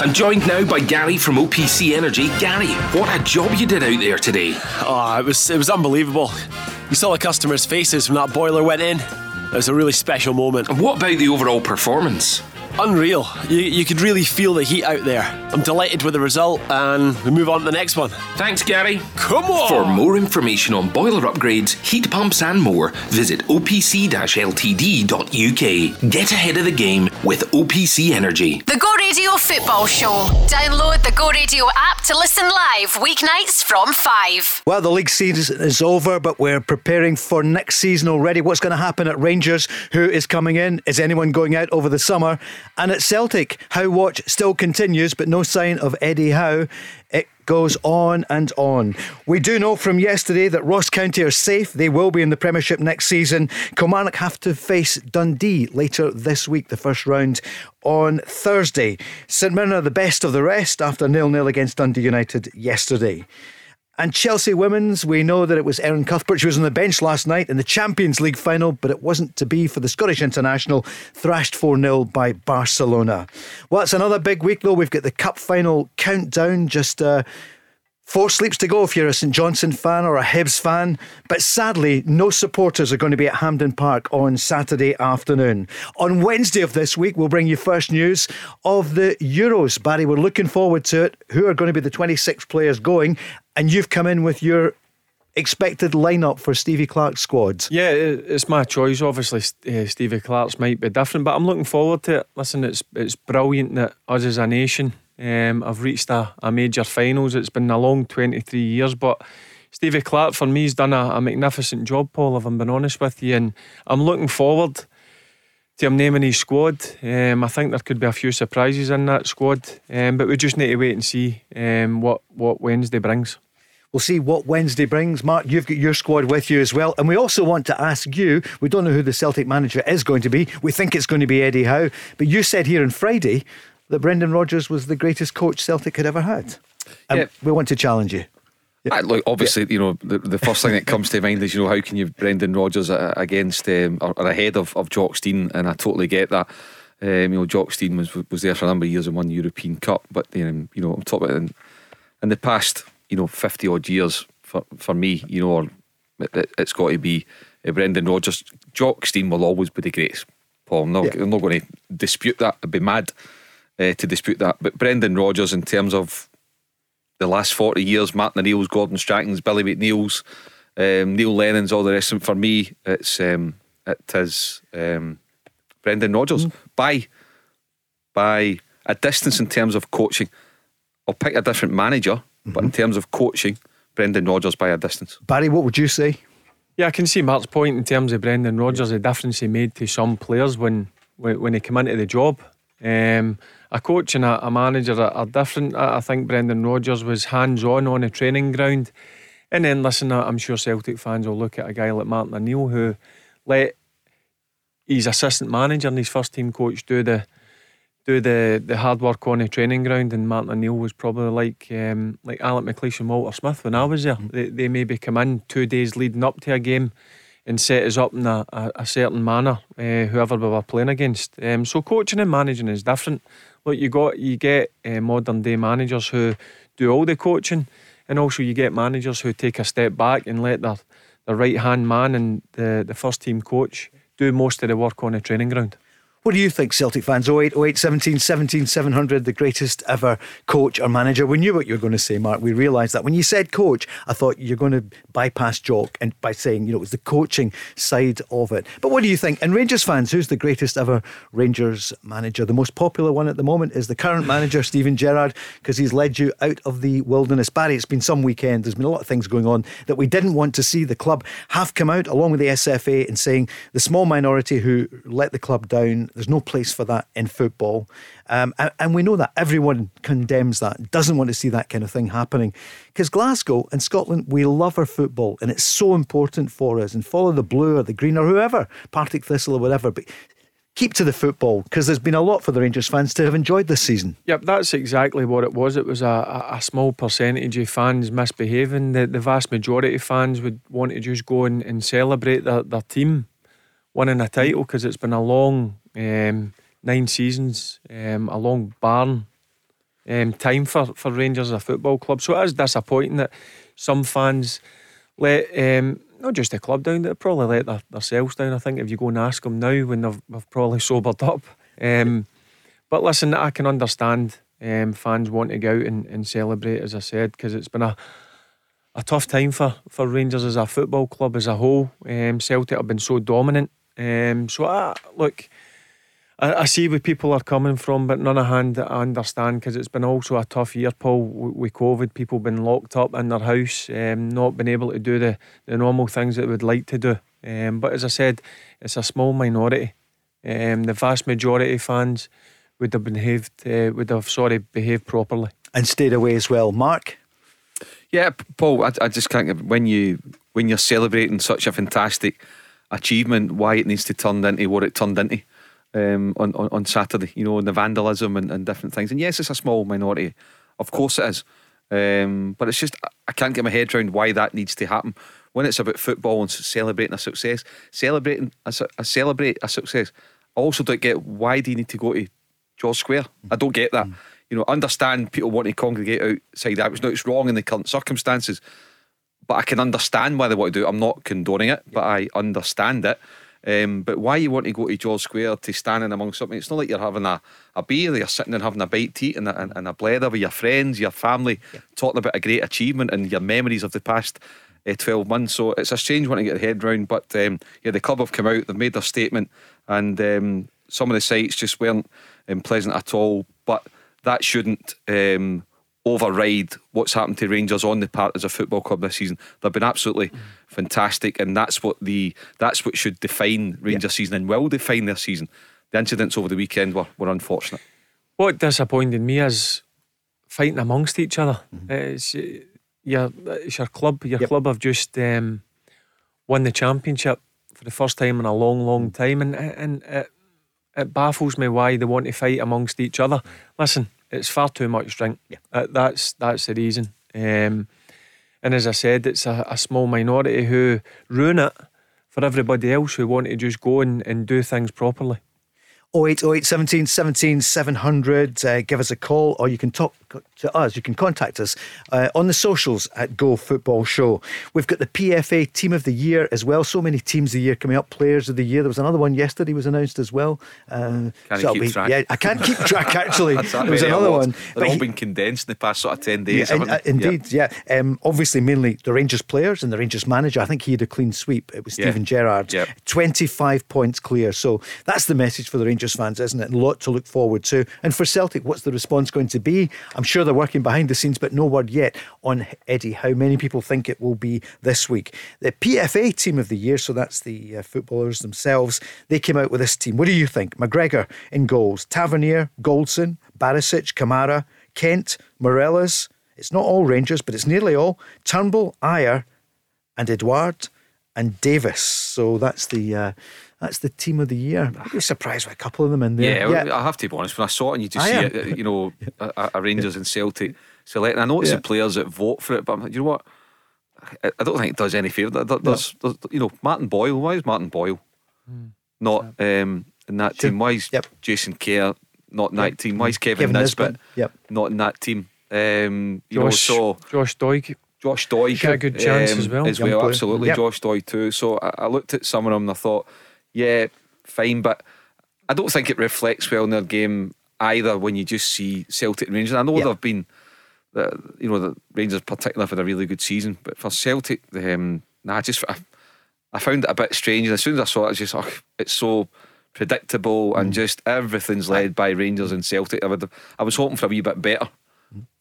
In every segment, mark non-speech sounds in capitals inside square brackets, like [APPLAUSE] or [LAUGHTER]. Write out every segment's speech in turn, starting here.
I'm joined now by Gary from OPC Energy. Gary, what a job you did out there today. Oh, it was it was unbelievable. You saw the customers' faces when that boiler went in. It was a really special moment. And what about the overall performance? Unreal. You, you could really feel the heat out there. I'm delighted with the result, and we move on to the next one. Thanks, Gary. Come on! For more information on boiler upgrades, heat pumps, and more, visit opc ltd.uk. Get ahead of the game with OPC Energy. The Go Radio Football Show. Download the Go Radio app to listen live weeknights from 5. Well, the league season is over, but we're preparing for next season already. What's going to happen at Rangers? Who is coming in? Is anyone going out over the summer? And at Celtic, Howe Watch still continues, but no sign of Eddie Howe. It goes on and on. We do know from yesterday that Ross County are safe. They will be in the Premiership next season. Kilmarnock have to face Dundee later this week, the first round on Thursday. St Mirren are the best of the rest after nil nil against Dundee United yesterday. And Chelsea women's, we know that it was Erin Cuthbert. She was on the bench last night in the Champions League final, but it wasn't to be for the Scottish international, thrashed 4 0 by Barcelona. Well, it's another big week, though. We've got the Cup final countdown just. Uh, Four sleeps to go if you're a St Johnstone fan or a Hibs fan. But sadly, no supporters are going to be at Hampden Park on Saturday afternoon. On Wednesday of this week, we'll bring you first news of the Euros. Barry, we're looking forward to it. Who are going to be the 26 players going? And you've come in with your expected lineup for Stevie Clarke's squad. Yeah, it's my choice. Obviously, uh, Stevie Clarke's might be different, but I'm looking forward to it. Listen, it's it's brilliant that us as a nation um, I've reached a, a, major finals. It's been a long 23 years, but Stevie Clarke for me has done a, a, magnificent job, Paul, if I'm being honest with you. And I'm looking forward to him naming his squad. Um, I think there could be a few surprises in that squad, um, but we just need to wait and see um, what, what Wednesday brings. We'll see what Wednesday brings. Mark, you've got your squad with you as well. And we also want to ask you we don't know who the Celtic manager is going to be. We think it's going to be Eddie Howe. But you said here on Friday that Brendan Rodgers was the greatest coach Celtic had ever had. And yeah. we want to challenge you. I, look, obviously, yeah. you know, the, the first thing that comes to mind is, you know, how can you Brendan Rodgers against um, or, or, ahead of, of Jock Stein? And I totally get that. Um, you know, Jock Stein was was there for a number of years and won the European Cup. But, um, you know, I'm talking about in, in the past, you know, 50 odd years for, for me, you know, it, has got to be uh, Brendan Rodgers. Jock Stein will always be the greatest. Paul, I'm not, yeah. I'm not going to dispute that. I'd be mad uh, to dispute that. But Brendan Rodgers, in terms of the last 40 years, Martin O'Neill's, Gordon Strachan's, Billy McNeill's, um, Neil Lennon's, all the rest. And for me, it's um, it is um, Brendan Rodgers mm. by by a distance in terms of coaching. I'll pick a different manager. But in terms of coaching, Brendan Rodgers by a distance. Barry, what would you say? Yeah, I can see Mark's point in terms of Brendan Rodgers, the difference he made to some players when when, when he came into the job. Um, a coach and a, a manager are, are different. I, I, think Brendan Rodgers was hands on on a training ground. And then, listen, I'm sure Celtic fans will look at a guy like Martin O'Neill who let his assistant manager and his first team coach do the do the, the hard work on the training ground. And Martin O'Neill was probably like um, like Alec McLeish and Walter Smith when I was there. Mm-hmm. They, they maybe come in two days leading up to a game and set us up in a, a, a certain manner, uh, whoever we were playing against. Um, so coaching and managing is different. Look, you got you get uh, modern day managers who do all the coaching, and also you get managers who take a step back and let their the right hand man and the the first team coach do most of the work on the training ground. What do you think, Celtic fans? 08, 08, 17, 17, 700, the greatest ever coach or manager. We knew what you were going to say, Mark. We realised that. When you said coach, I thought you're going to bypass Jock and by saying, you know, it was the coaching side of it. But what do you think? And Rangers fans, who's the greatest ever Rangers manager? The most popular one at the moment is the current manager, Steven Gerrard, because he's led you out of the wilderness. Barry, it's been some weekend. There's been a lot of things going on that we didn't want to see. The club have come out, along with the SFA, and saying the small minority who let the club down there's no place for that in football. Um, and, and, we know that everyone condemns that, doesn't want to see that kind of thing happening. Because Glasgow and Scotland, we love our football and it's so important for us. And follow the blue or the green or whoever, Partick Thistle or whatever. But keep to the football because there's been a lot for the Rangers fans to have enjoyed this season. Yep, that's exactly what it was. It was a, a small percentage of fans misbehaving. The, the vast majority of fans would want to just go and, and celebrate their, their team winning a title because it's been a long um, nine seasons, um, a long barn um, time for, for Rangers as a football club. So it is disappointing that some fans let um, not just the club down, they probably let their, themselves down. I think if you go and ask them now when they've, they've probably [LAUGHS] sobered up. Um, but listen, I can understand um, fans want to go out and, and celebrate, as I said, because it's been a a tough time for, for Rangers as a football club as a whole. Um, Celtic have been so dominant. Um, so I, look, I, I, see where people are coming from, but none of hand I understand because it's been also a tough year, Paul, with COVID. People been locked up in their house, um, not been able to do the, the normal things that they would like to do. Um, but as I said, it's a small minority. Um, the vast majority of fans would have behaved, uh, would have sorry behaved properly and stayed away as well. Mark. Yeah, Paul, I, I just can't. When you when you're celebrating such a fantastic achievement, why it needs to turn into what it turned into um, on, on on Saturday, you know, and the vandalism and, and different things. And yes, it's a small minority, of course it is. Um, but it's just I can't get my head around why that needs to happen when it's about football and celebrating a success. Celebrating a, a celebrate a success. I also don't get why do you need to go to George Square? I don't get that. Mm you know, understand people want to congregate outside that. It's not it's wrong in the current circumstances, but I can understand why they want to do it. I'm not condoning it, but I understand it. Um, but why you want to go to George Square to stand in among something? It's not like you're having a, a beer, you're sitting and having a bite to eat and a, and a blether with your friends, your family, yeah. talking about a great achievement and your memories of the past uh, 12 months. So it's a strange one to get the head round. But um, yeah, the club have come out, they've made their statement, and um, some of the sites just weren't um, pleasant at all. But that shouldn't um, override what's happened to Rangers on the part as a football club this season. They've been absolutely mm. fantastic, and that's what the that's what should define Rangers' yeah. season and will define their season. The incidents over the weekend were, were unfortunate. What disappointed me is fighting amongst each other. Mm-hmm. It's, your, it's your club. Your yep. club have just um, won the championship for the first time in a long, long mm. time, and and it, it baffles me why they want to fight amongst each other. Listen, it's far too much drink. Yeah. Uh, that's that's the reason. Um, and as I said, it's a, a, small minority who ruin it for everybody else who want to just go and, and do things properly. 0808 17 17 700. Uh, give us a call or you can talk to us. You can contact us uh, on the socials at Go Football Show. We've got the PFA Team of the Year as well. So many teams of the year coming up. Players of the Year. There was another one yesterday was announced as well. Uh, can't so keep be, track. Yeah, I can't keep track actually. [LAUGHS] there was another one. They've all been condensed in the past sort of 10 days. Yeah, uh, indeed, yeah. yeah. Um, obviously, mainly the Rangers players and the Rangers manager. I think he had a clean sweep. It was Steven yeah. Gerrard. 25 points clear. So that's the message for the Rangers fans, isn't it? a lot to look forward to. And for Celtic, what's the response going to be? I'm sure they're working behind the scenes, but no word yet on Eddie, Howe many people think it will be this week. The PFA team of the year, so that's the uh, footballers themselves, they came out with this team. What do you think? McGregor in goals, Tavernier, Goldson, Barisic, Kamara, Kent, Morelos. It's not all Rangers, but it's nearly all. Turnbull, Ajer, and Edouard and Davis. So that's the uh, that's the team of the year. I'd be surprised with a couple of them in there. Yeah, yeah. I have to be honest. When I saw it and you just I see am. it, you know, [LAUGHS] a, a Rangers and Celtic select. I know it's yeah. the players that vote for it, but you know what? I don't think it does any favour. There's, no. there's, you know, Martin Boyle. Why is Martin Boyle hmm. not um, in that sure. team? Why is yep. Jason Kerr not in yep. that team? Why is Kevin, Kevin Nisbet, Nisbet yep. not in that team? Um, you Josh, know, so Josh Doig. Josh Doig got a good chance um, as well. As well, absolutely. Josh Doig too. So I, I, looked at some of them and I thought yeah, fine, but I don't think it reflects well in their game either when you just see Celtic and Rangers. I know yep. they've been, uh, you know, the Rangers particularly had a really good season, but for Celtic, um, nah, just I, I, found it a bit strange. And as soon as I saw it, I was just, oh, it's so predictable mm. and just everything's led by Rangers and Celtic. I, would, I was hoping for a wee bit better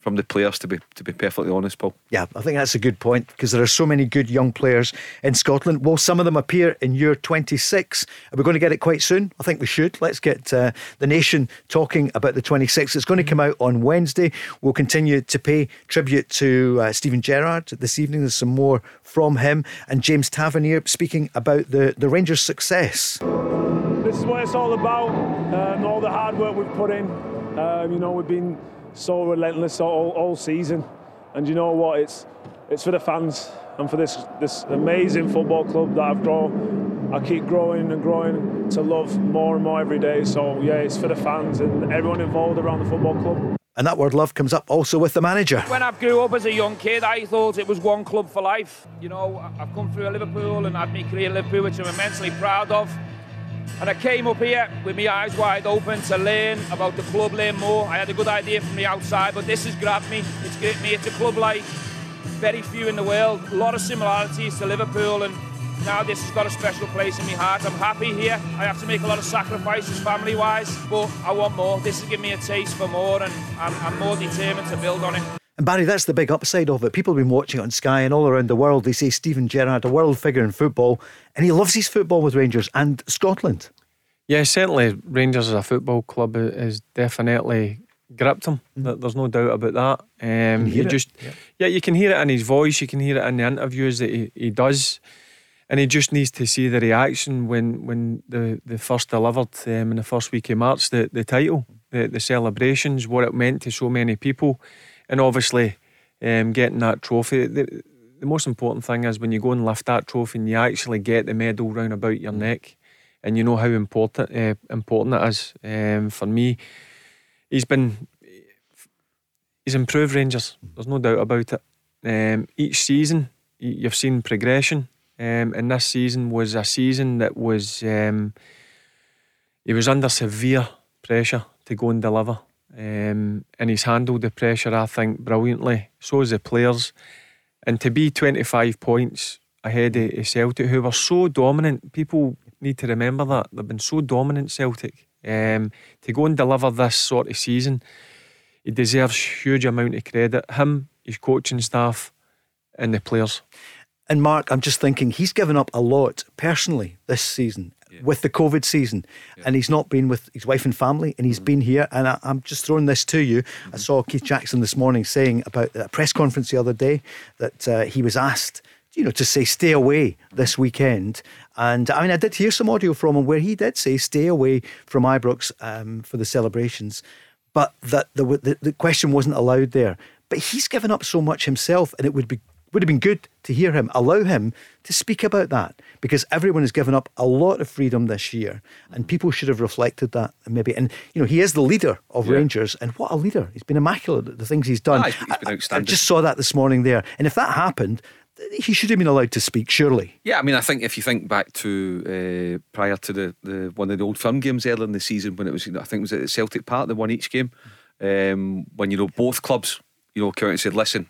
from the players to be to be perfectly honest, Paul. Yeah, I think that's a good point because there are so many good young players in Scotland. Will some of them appear in year 26? Are we going to get it quite soon? I think we should. Let's get uh, the nation talking about the 26. It's going to come out on Wednesday. We'll continue to pay tribute to uh, Steven Gerrard this evening. There's some more from him and James Tavernier speaking about the the Rangers' success. This is what it's all about. Uh, all the hard work we've put in. Uh, you know, we've been so relentless all, all season. And you know what? It's it's for the fans and for this this amazing football club that I've grown. I keep growing and growing to love more and more every day. So yeah, it's for the fans and everyone involved around the football club. And that word love comes up also with the manager. When I grew up as a young kid, I thought it was one club for life. You know, I've come through Liverpool and I've had my career in Liverpool, which I'm immensely proud of. And I came up here with my eyes wide open to learn about the club, learn more. I had a good idea from the outside, but this has grabbed me. It's gripped me. It's a club like very few in the world. A lot of similarities to Liverpool, and now this has got a special place in my heart. I'm happy here. I have to make a lot of sacrifices family wise, but I want more. This has given me a taste for more, and I'm, I'm more determined to build on it. And Barry, that's the big upside of it. People have been watching it on Sky and all around the world. They say Steven Gerrard, a world figure in football, and he loves his football with Rangers and Scotland. Yeah, certainly Rangers as a football club is definitely gripped him. Mm. There's no doubt about that. Um, he just, yeah. yeah. you can hear it in his voice. You can hear it in the interviews that he, he does, and he just needs to see the reaction when when the, the first delivered um, in the first week of March the the title, the the celebrations, what it meant to so many people and obviously um, getting that trophy. The, the most important thing is when you go and lift that trophy and you actually get the medal round about your neck, and you know how important uh, important it is. Um, for me, he's been he's improved Rangers. There's no doubt about it. Um, each season, you've seen progression, um, and this season was a season that was um, he was under severe pressure to go and deliver. Um, and he's handled the pressure, I think, brilliantly. So has the players. And to be 25 points ahead of Celtic, who were so dominant, people need to remember that. They've been so dominant, Celtic. Um, to go and deliver this sort of season, he deserves a huge amount of credit. Him, his coaching staff, and the players. And Mark, I'm just thinking he's given up a lot personally this season yeah. with the COVID season, yeah. and he's not been with his wife and family, and he's mm-hmm. been here. And I, am just throwing this to you. Mm-hmm. I saw Keith Jackson this morning saying about a press conference the other day that uh, he was asked, you know, to say stay away this weekend. And I mean, I did hear some audio from him where he did say stay away from Ibrox um, for the celebrations, but that the, the the question wasn't allowed there. But he's given up so much himself, and it would be would have been good to hear him, allow him to speak about that because everyone has given up a lot of freedom this year and people should have reflected that and maybe. And, you know, he is the leader of yeah. Rangers and what a leader. He's been immaculate at the things he's done. Ah, he's been outstanding. I, I just saw that this morning there. And if that happened, he should have been allowed to speak, surely. Yeah, I mean, I think if you think back to uh, prior to the, the one of the old firm games earlier in the season when it was, I think it was at Celtic Park, they won each game, um, when, you know, both clubs, you know, came out and said, listen,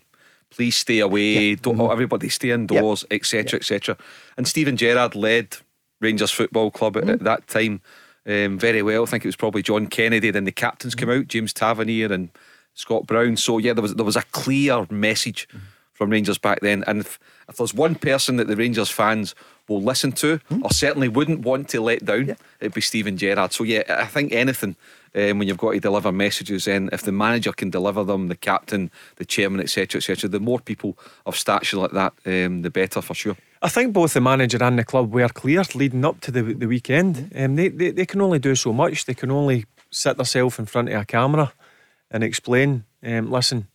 please stay away, don't mm-hmm. everybody stay indoors, etc., etc. And Steven Gerrard led Rangers Football Club mm-hmm. at, at, that time um, very well. I think it was probably John Kennedy. Then the captains mm-hmm. came out, James Tavernier and Scott Brown. So yeah, there was there was a clear message mm-hmm. from Rangers back then. And if, if there's one person that the Rangers fans will listen to, or certainly wouldn't want to let down, yeah. it'd be Steven Gerrard. So yeah, I think anything um, when you've got to deliver messages. And if the manager can deliver them, the captain, the chairman, etc., etc., the more people of stature like that, um, the better for sure. I think both the manager and the club were clear leading up to the the weekend. Um, they, they they can only do so much. They can only sit themselves in front of a camera and explain. Um, listen,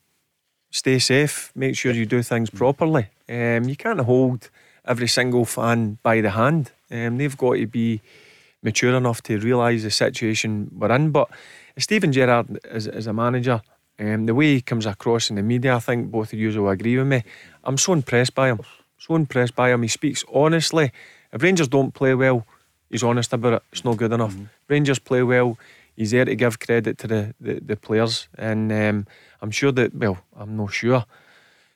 stay safe. Make sure you do things properly. Um, you can't hold every single fan by the hand. Um, they've got to be mature enough to realise the situation we're in. But Steven Gerrard, as, as a manager, um, the way he comes across in the media, I think both of you will agree with me. I'm so impressed by him. So impressed by him. He speaks honestly. If Rangers don't play well, he's honest about it. It's not good enough. Mm-hmm. Rangers play well. He's there to give credit to the, the, the players. And um, I'm sure that, well, I'm not sure.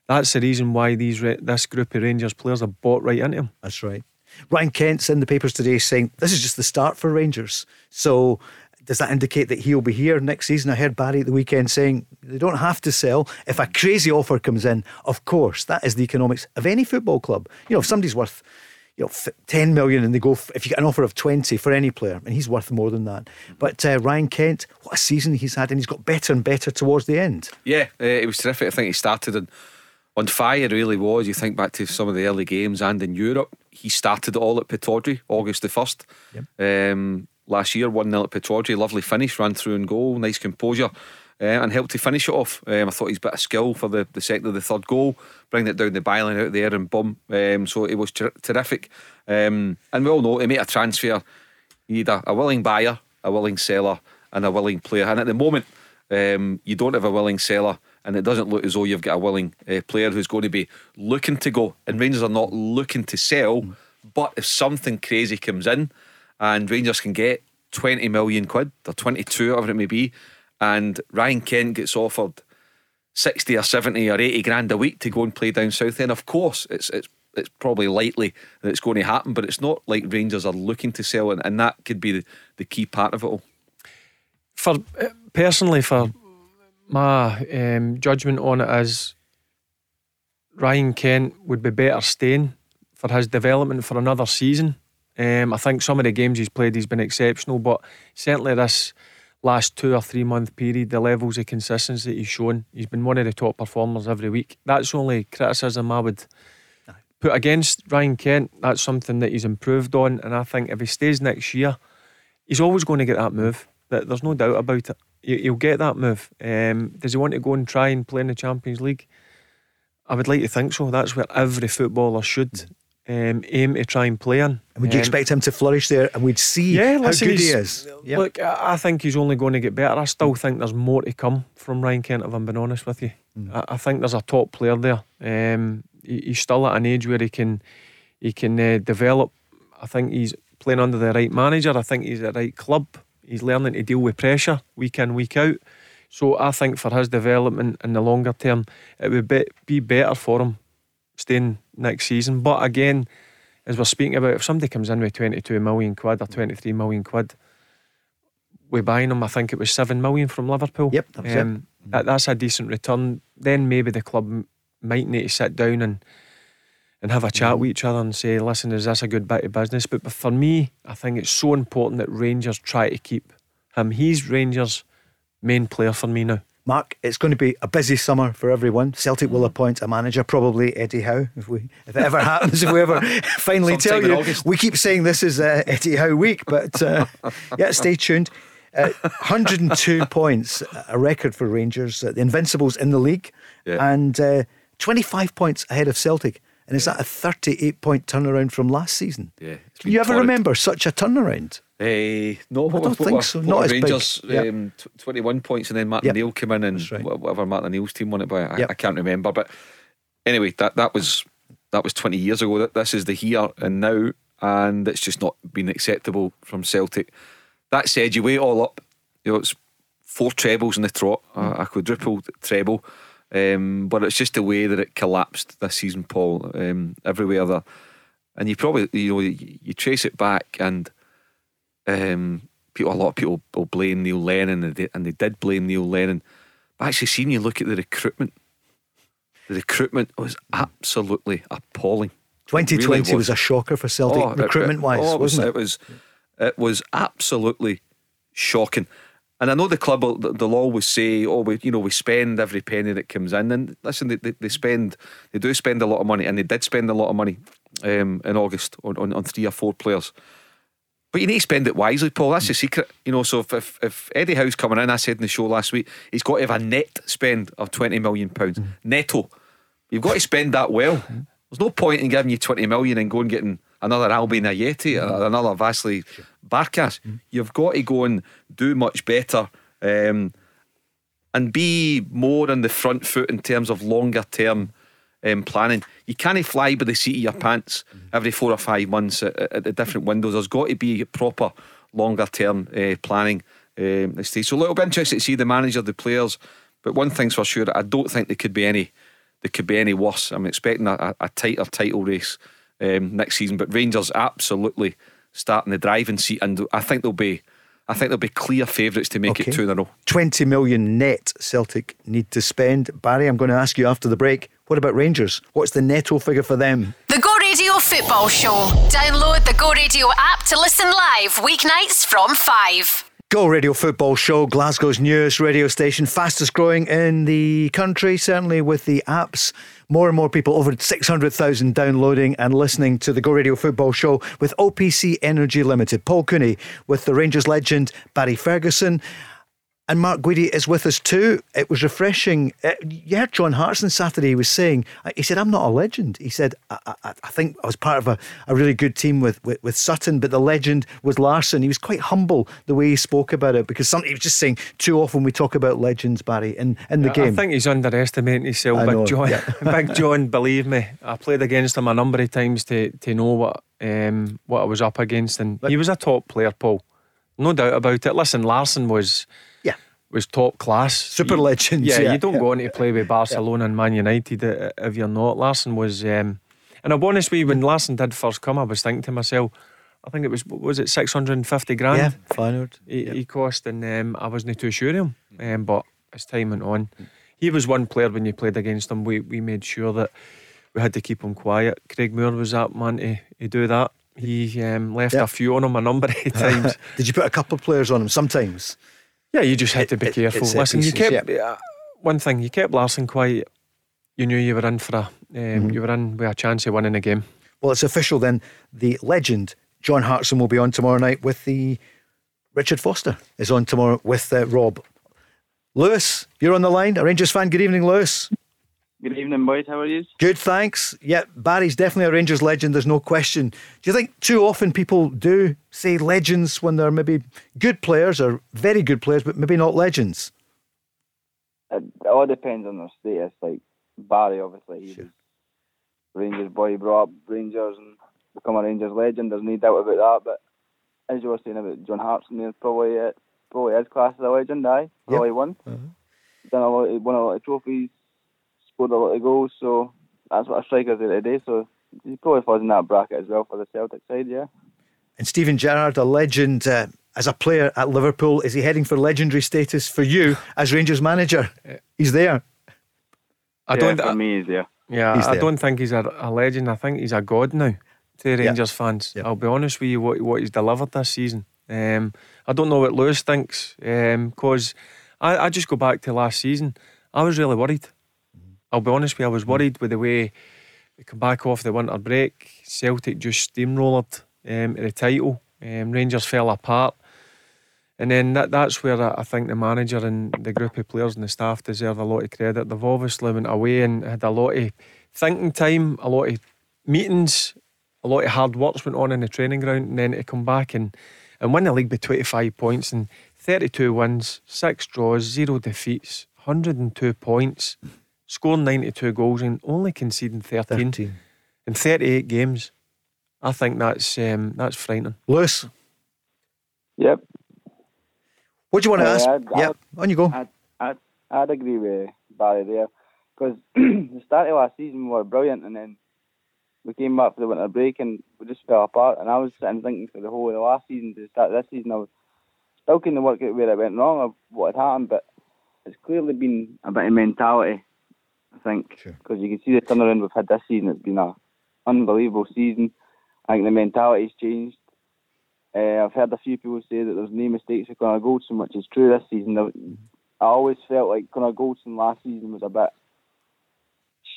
That's the reason why these this group of Rangers players are bought right into him. That's right. Ryan Kent's in the papers today saying this is just the start for Rangers. So does that indicate that he'll be here next season? I heard Barry at the weekend saying they don't have to sell. If a crazy offer comes in, of course, that is the economics of any football club. You know, if somebody's worth you know, 10 million and they go, if you get an offer of 20 for any player, and he's worth more than that. But uh, Ryan Kent, what a season he's had, and he's got better and better towards the end. Yeah, uh, it was terrific. I think he started in on fire really was. You think back to some of the early games and in Europe, he started it all at Pittodrie, August the 1st. Yep. Um, last year, 1 0 at Pittodrie, lovely finish, ran through and goal, nice composure. Uh, and helped to finish it off. Um, I thought he's bit of skill for the, the second of the third goal, bring it down the byline out there and boom. Um, so it was ter- terrific. Um, and we all know to make a transfer, you need a, a willing buyer, a willing seller, and a willing player. And at the moment, um, you don't have a willing seller, and it doesn't look as though you've got a willing uh, player who's going to be looking to go. And Rangers are not looking to sell, mm. but if something crazy comes in, and Rangers can get 20 million quid or 22, whatever it may be, and Ryan Kent gets offered 60 or 70 or 80 grand a week to go and play down south, then of course it's it's it's probably likely that it's going to happen, but it's not like Rangers are looking to sell, and, and that could be the, the key part of it all. For personally, for my um, judgment on it is Ryan Kent would be better staying for his development for another season. Um, I think some of the games he's played, he's been exceptional, but certainly this last two or three month period, the levels of consistency he's shown, he's been one of the top performers every week. That's only criticism I would put against Ryan Kent. That's something that he's improved on, and I think if he stays next year, he's always going to get that move. There's no doubt about it. He'll get that move. Um, does he want to go and try and play in the Champions League? I would like to think so. That's where every footballer should um, aim to try and play in. And would you um, expect him to flourish there? And we'd see yeah, how good he is. Yep. Look, I think he's only going to get better. I still think there's more to come from Ryan Kent, if I'm being honest with you. Mm. I, I, think there's a top player there. Um, he, he's still at an age where he can he can uh, develop. I think he's playing under the right manager. I think he's at the right club. He's learning to deal with pressure week in, week out. So I think for his development in the longer term, it would be, be better for him staying next season. But again, as we're speaking about, if somebody comes in with 22 million quid or 23 million quid, we're buying him. I think it was 7 million from Liverpool. Yep, that's, um, that, that's a decent return. Then maybe the club might need to sit down and and have a chat mm. with each other and say, listen, is this a good bit of business? But for me, I think it's so important that Rangers try to keep him. He's Rangers' main player for me now. Mark, it's going to be a busy summer for everyone. Celtic will mm. appoint a manager, probably Eddie Howe, if we if it ever [LAUGHS] happens, if we ever [LAUGHS] finally tell you. We keep saying this is uh, Eddie Howe week, but uh, [LAUGHS] yeah, stay tuned. Uh, 102 points, a record for Rangers, uh, the Invincibles in the league, yeah. and uh, 25 points ahead of Celtic. And is that a 38 point turnaround from last season? Yeah. Can you ever torrid. remember such a turnaround? Uh, no, I don't think so. Not as Rangers, big. Yep. Um, 21 points, and then Martin yep. Came in, and right. whatever Martin Neil's team won it by, I, yep. I, can't remember. But anyway, that that was that was 20 years ago. That this is the here and now, and it's just not been acceptable from Celtic. That said, you weigh it all up. You know, it's four trebles in the trot, mm. a, a quadruple treble. Um, but it's just the way that it collapsed this season, Paul. Um, everywhere there, and you probably you know you, you trace it back and um, people, a lot of people will blame Neil Lennon, and they, and they did blame Neil Lennon. But actually, seeing you look at the recruitment, the recruitment was absolutely appalling. 2020 really was. was. a shocker for Celtic oh, recruitment wise, oh, wasn't it? It was, it was absolutely shocking. And I know the club will, they'll always say, "Oh, we, you know, we spend every penny that comes in." And listen, they, they, they spend, they do spend a lot of money, and they did spend a lot of money um, in August on, on, on three or four players. But you need to spend it wisely, Paul. That's the secret. You know, so if, if, if Eddie Howe's coming in, I said in the show last week, he's got to have a net spend of £20 million. Mm. Netto. You've got to spend that well. There's no point in giving you 20 million and going and getting another Albian Ajeti or another Vasilis Barkas. Mm. You've got to go and do much better um, and be more on the front foot in terms of longer term um, planning. You can't fly by the seat of your pants every four or five months at, at the different windows. There's got to be proper longer term uh, planning. Um, so it'll be interesting to see the manager, the players. But one thing's for sure, I don't think there could be any there could be any worse. I'm expecting a, a tighter title race um, next season. But Rangers absolutely starting the driving seat, and I think they'll be. I think they'll be clear favourites to make okay. it two in a row. 20 million net Celtic need to spend. Barry, I'm going to ask you after the break what about Rangers? What's the netto figure for them? The Go Radio Football Show. Download the Go Radio app to listen live weeknights from 5. Go Radio Football Show, Glasgow's newest radio station, fastest growing in the country, certainly with the apps. More and more people, over 600,000 downloading and listening to the Go Radio Football Show with OPC Energy Limited. Paul Cooney with the Rangers legend Barry Ferguson. And Mark Guidi is with us too. It was refreshing. Uh, you heard John Hartson Saturday. He was saying, uh, he said, I'm not a legend. He said, I, I, I think I was part of a, a really good team with, with, with, Sutton, but the legend was Larsson. He was quite humble the way he spoke about it because some, he was just saying, too often we talk about legends, Barry, in, in the yeah, game. I think he's underestimating himself, Big know, John. Yeah. [LAUGHS] Big John, believe me. I played against him a number of times to, to know what, um, what I was up against. And but, he was a top player, Paul. No doubt about it. Listen, Larsson was was top class. Super legends. Yeah, yeah, you don't yeah. go on to play with Barcelona yeah. and Man United if you're not. Larsson was, um, and I'll be honest with you, when Larsson did first come, I was thinking to myself, I think it was, was it 650 grand? Yeah, Feyenoord. He, he cost, and um, I wasn't too sure of him. Um, but as time went on, he was one player when you played against him. We, we made sure that we had to keep him quiet. Craig Moore was that man to, to do that. He um, left yep. a few on him a number of [LAUGHS] times. Did you put a couple of players on him sometimes? Yeah, you just had to be it, careful. Listen, pieces, you kept yeah. uh, one thing. You kept Larsson quiet. You knew you were in for a. Um, mm-hmm. You were in with a chance of winning the game. Well, it's official then. The legend John Hartson will be on tomorrow night with the Richard Foster is on tomorrow with uh, Rob. Lewis, you're on the line. A Rangers fan. Good evening, Lewis. Good evening, boys. How are you? Good, thanks. Yeah, Barry's definitely a Rangers legend. There's no question. Do you think too often people do say legends when they're maybe good players or very good players, but maybe not legends? It, all depends on their status. Like Barry, obviously, he sure. was Rangers boy, brought up Rangers and become a Rangers legend. There's no doubt about that. But as you were saying about John Hartson, there's probably it, probably his class as a legend. Aye, probably yep. won. Uh-huh. Done a lot, won a lot of trophies scored a lot of goals, so that's what a striker do today. So he probably falls in that bracket as well for the Celtic side, yeah. And Steven Gerrard, a legend uh, as a player at Liverpool, is he heading for legendary status for you as Rangers manager? He's there. I yeah, don't. For me, he's there. Yeah, he's I there. don't think he's a, a, legend. I think he's a god now to Rangers yeah. fans. Yeah. I'll be honest with you, what what he's delivered this season. Um, I don't know what Lewis thinks because um, I, I just go back to last season. I was really worried. I'll be honest with you, I was mm. worried with the way we come back off the winter break. Celtic just steamrolled um, the title. Um, Rangers fell apart. And then that, that's where I, I think the manager and the group of players and the staff deserve a lot of credit. They've obviously went away and had a lot of thinking time, a lot of meetings, a lot of hard work went on in the training ground, and then to come back and, and win the league by 25 points and 32 wins, 6 draws, 0 defeats, 102 points scoring 92 goals and only conceding 13, 13. in 38 games. I think that's um, that's frightening. Lewis? Yep. What do you want to uh, ask? I'd, yep, I'd, on you go. I'd, I'd, I'd agree with Barry there because [CLEARS THROAT] the start of last season we were brilliant and then we came back for the winter break and we just fell apart. And I was sitting thinking for the whole of the last season to start this season, I was still kind of work out where it went wrong or what had happened, but it's clearly been a bit of mentality I think, because sure. you can see the turnaround we've had this season. It's been an unbelievable season. I think the mentality's changed. Uh, I've heard a few people say that there's no mistakes with Connor Goldson, which is true this season. I always felt like Connor Goldson last season was a bit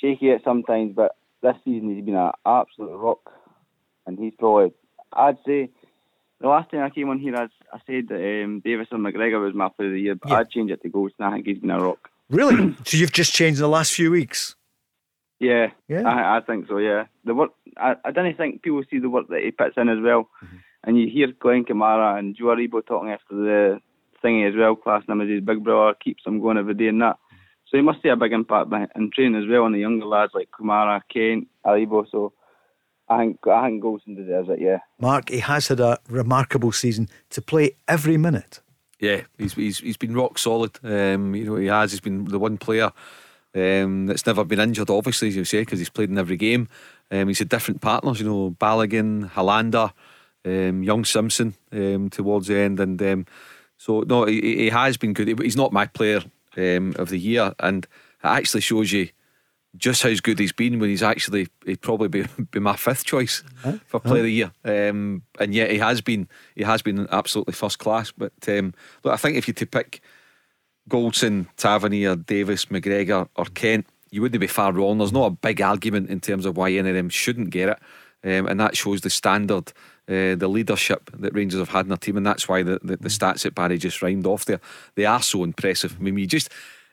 shaky at sometimes, but this season he's been an absolute rock, and he's probably, I'd say, the last time I came on here, I, I said that um, Davison McGregor was my player of the year, but yeah. I'd change it to Goldson. I think he's been a rock. Really? [CLEARS THROAT] so you've just changed in the last few weeks? Yeah, yeah. I, I think so. Yeah, the work. I, I don't think people see the work that he puts in as well, mm-hmm. and you hear Glenn Kamara and Joe Aribo talking after the thingy as well. Class him as his big brother, keeps him going every day and that. So he must see a big impact in training as well on the younger lads like Kamara, Kane, Aribo. So I think I think Goldson deserves it. Yeah. Mark, he has had a remarkable season to play every minute. Yeah, he's he's he's been rock solid. Um, you know, he has. He's been the one player um, that's never been injured, obviously, as you say, because he's played in every game. Um, he's had different partners, you know, Balogun, Helander, um, Young Simpson um, towards the end, and um, so no, he, he, has been good. He's not my player of the year, and it actually shows you just how good he's been when he's actually he'd probably be, [LAUGHS] be my fifth choice huh? for player huh? of the year. Um, and yet he has been he has been absolutely first class. But um, look, I think if you to pick Goldson, Tavernier, Davis, McGregor, or Kent, you wouldn't be far wrong. There's not a big argument in terms of why any of them shouldn't get it, um, and that shows the standard uh, the leadership that Rangers have had in their team, and that's why the, the, the stats that Barry just rhymed off there they are so impressive. I mean, you just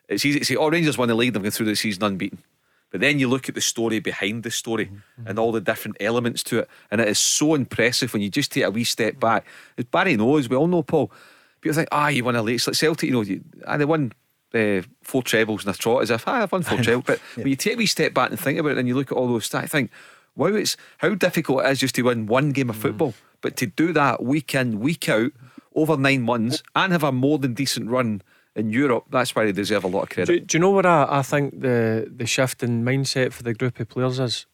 it's easy to say, "Oh, Rangers won the league; they've gone through the season unbeaten." But then you look at the story behind the story mm-hmm. and all the different elements to it, and it is so impressive when you just take a wee step back. As Barry knows, we all know Paul. People think, ah, you won a late Celtic, you know, you, ah, they won uh, four trebles and a trot as if ah, I've won four trebles. But [LAUGHS] yeah. when you take a wee step back and think about it, and you look at all those stats, I think, wow, it's how difficult it is just to win one game of mm. football. But to do that week in, week out, over nine months, and have a more than decent run in Europe, that's why they deserve a lot of credit. Do, do you know what I, I think the, the shift in mindset for the group of players is?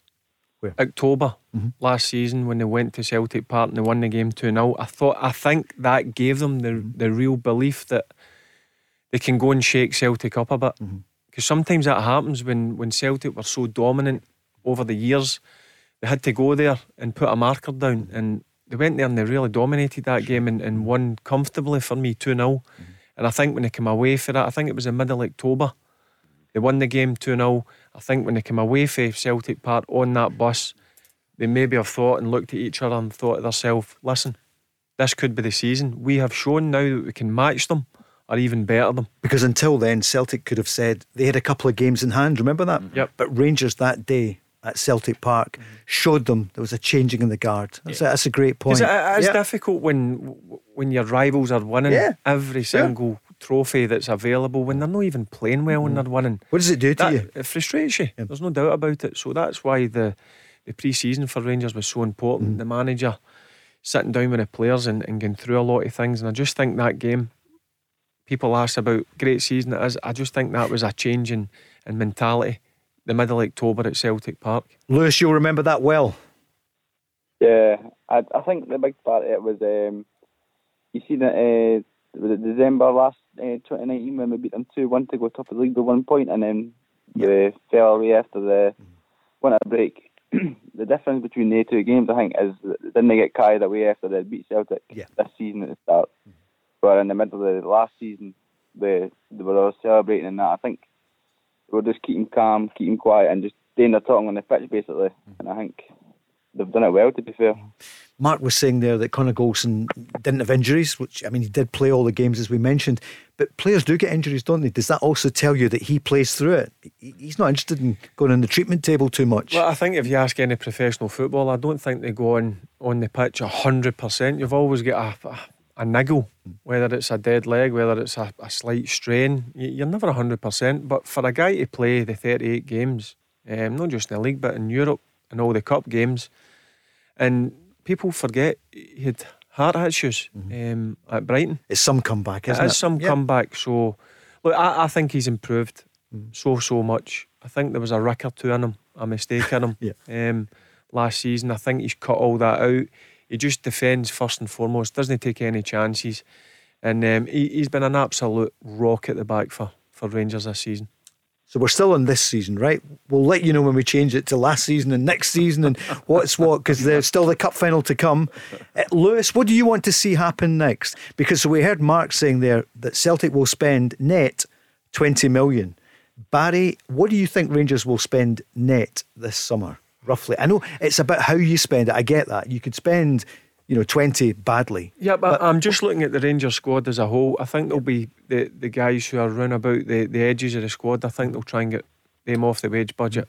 Where? October mm-hmm. last season when they went to Celtic Park and they won the game 2 0. I thought I think that gave them the mm-hmm. the real belief that they can go and shake Celtic up a bit. Because mm-hmm. sometimes that happens when, when Celtic were so dominant over the years. They had to go there and put a marker down and they went there and they really dominated that game and, and won comfortably for me 2 0. And I think when they came away for that, I think it was in middle October, they won the game 2 0. I think when they came away for Celtic Park on that bus, they maybe have thought and looked at each other and thought to themselves, listen, this could be the season. We have shown now that we can match them or even better them. Because until then, Celtic could have said they had a couple of games in hand. Remember that? Mm-hmm. Yep. But Rangers that day at Celtic Park mm-hmm. showed them there was a changing in the guard. That's, yeah. a, that's a great point. It, it's yeah. difficult when when your rivals are winning yeah. every single trophy that's available when they're not even playing well when mm. they're winning. What does it do to that, you? It frustrates you. There's no doubt about it. So that's why the the pre-season for Rangers was so important. Mm. The manager sitting down with the players and, and going through a lot of things. And I just think that game, people ask about great season it is. I just think that was a change in, in mentality. The middle of October at Celtic Park. Lewis, you'll remember that well. Yeah, I, I think the big part of it was um, you see that uh, December last uh, 2019 when we beat them 2 1 to go top of the league by one point and then we fell away after the winter break. [CLEARS THROAT] the difference between the two games, I think, is didn't they get carried away after they beat Celtic yeah. this season at the start. Mm-hmm. But in the middle of the last season, they, they were all celebrating and that. I think we were just keeping calm, keeping quiet, and just doing their talking on the pitch, basically. Mm-hmm. And I think they've done it well, to be fair. Mark was saying there that Connor Goldson didn't have injuries, which I mean he did play all the games as we mentioned, but players do get injuries, don't they? Does that also tell you that he plays through it? He's not interested in going on the treatment table too much. Well, I think if you ask any professional footballer, I don't think they go on on the pitch hundred percent. You've always got a, a, a, niggle, whether it's a dead leg, whether it's a, a slight strain. You're never hundred percent. But for a guy to play the thirty-eight games, um, not just in the league but in Europe and all the cup games, and people forget he had heart issues mm-hmm. um, at Brighton. It's some comeback, isn't it? It's some yep. comeback. So, look, I, I think he's improved mm. so, so much. I think there was a rick or two in him, a mistake in him [LAUGHS] yeah. um, last season. I think he's cut all that out. He just defends first and foremost, doesn't take any chances. And um, he, he's been an absolute rock at the back for, for Rangers this season. So we're still in this season, right? We'll let you know when we change it to last season and next season and [LAUGHS] what's what, because there's still the cup final to come. Uh, Lewis, what do you want to see happen next? Because so we heard Mark saying there that Celtic will spend net 20 million. Barry, what do you think Rangers will spend net this summer, roughly? I know it's about how you spend it. I get that. You could spend you know, 20 badly. Yeah, but, but, I'm just looking at the Rangers squad as a whole. I think there'll be the, the guys who are round about the, the edges of the squad. I think they'll try and get them off the wage budget.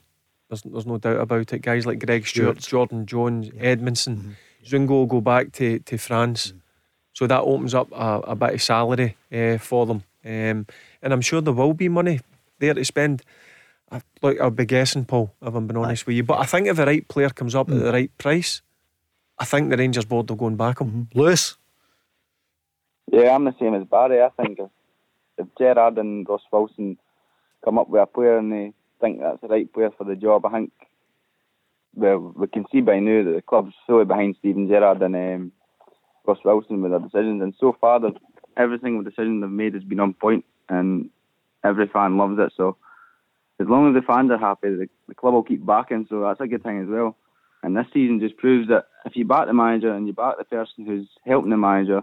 There's, there's no doubt about it. Guys like Greg Stewart, Jordan Jones, yeah. Edmundson, mm-hmm. Zungu will go back to, to France. Mm-hmm. So that opens up a, a bit of salary uh, for them. Um, and I'm sure there will be money there to spend. I, like I'll be guessing, Paul, if I'm being honest with you. But I think if the right player comes up mm. at the right price, I think the Rangers board will go and back him. Lewis? Yeah, I'm the same as Barry. I think if, if Gerrard and Ross Wilson come up with a player and they think that's the right player for the job, I think well, we can see by now that the club's fully behind Steven Gerrard and um, Ross Wilson with their decisions. And so far, every single decision they've made has been on point, and every fan loves it. So as long as the fans are happy, the, the club will keep backing. So that's a good thing as well. And this season just proves that if you back the manager and you back the person who's helping the manager,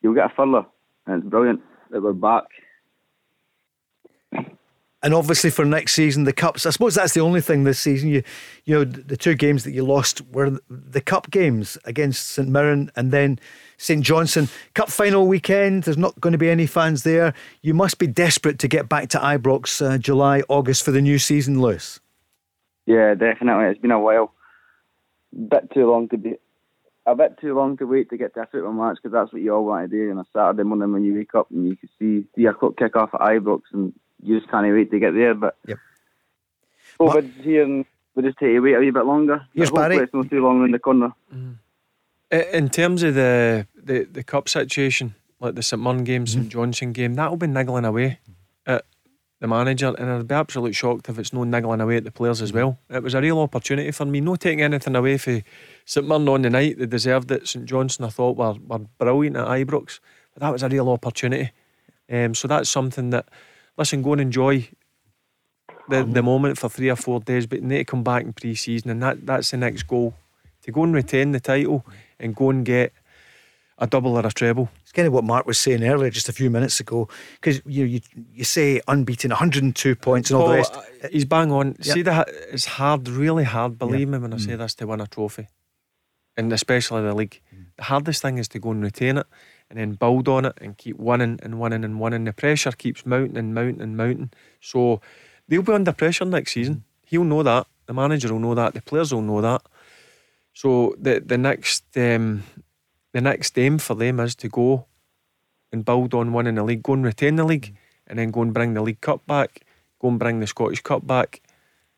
you'll get a furler. And it's brilliant that we're back. And obviously for next season, the cups. I suppose that's the only thing this season. You, you know, the two games that you lost were the cup games against St Mirren and then St Johnstone. Cup final weekend. There's not going to be any fans there. You must be desperate to get back to Ibrox uh, July, August for the new season, Lewis. Yeah, definitely. It's been a while. Bit too long to be. A bit too long to wait to get to a football match because that's what you all want to do on a Saturday morning when you wake up and you can see three o'clock kick off at Ibrox and you just can't wait to get there. But yep. COVID's here and we just take to wait a wee bit longer. Here's Hopefully Barry. It's not too long in the corner. Mm. In terms of the, the, the cup situation, like the St Mirren game, St Johnstone game, that'll be niggling away at the manager, and I'd be absolutely shocked if it's no niggling away at the players as mm. well. It was a real opportunity for me, not taking anything away from St Mirren on the night. They deserved it. St Johnstone, I thought, were, were brilliant at Ibrox, but that was a real opportunity. Um, so that's something that, listen, go and enjoy the, mm-hmm. the moment for three or four days, but need to come back in pre season, and that, that's the next goal to go and retain the title mm. and go and get a double or a treble. It's kind of what Mark was saying earlier, just a few minutes ago, because you, you you say unbeaten, 102 points, and all Paul, the rest. uh, he's bang on. Yeah. See that it's hard, really hard. Believe me when I say this to win a trophy, and especially the league. The hardest thing is to go and retain it, and then build on it and keep winning and winning and winning. The pressure keeps mounting and mounting and mounting. So they'll be under pressure next season. He'll know that. The manager will know that. The players will know that. So the the next um, the next aim for them is to go and build on winning the league, go and retain the league, and then go and bring the League Cup back, go and bring the Scottish Cup back,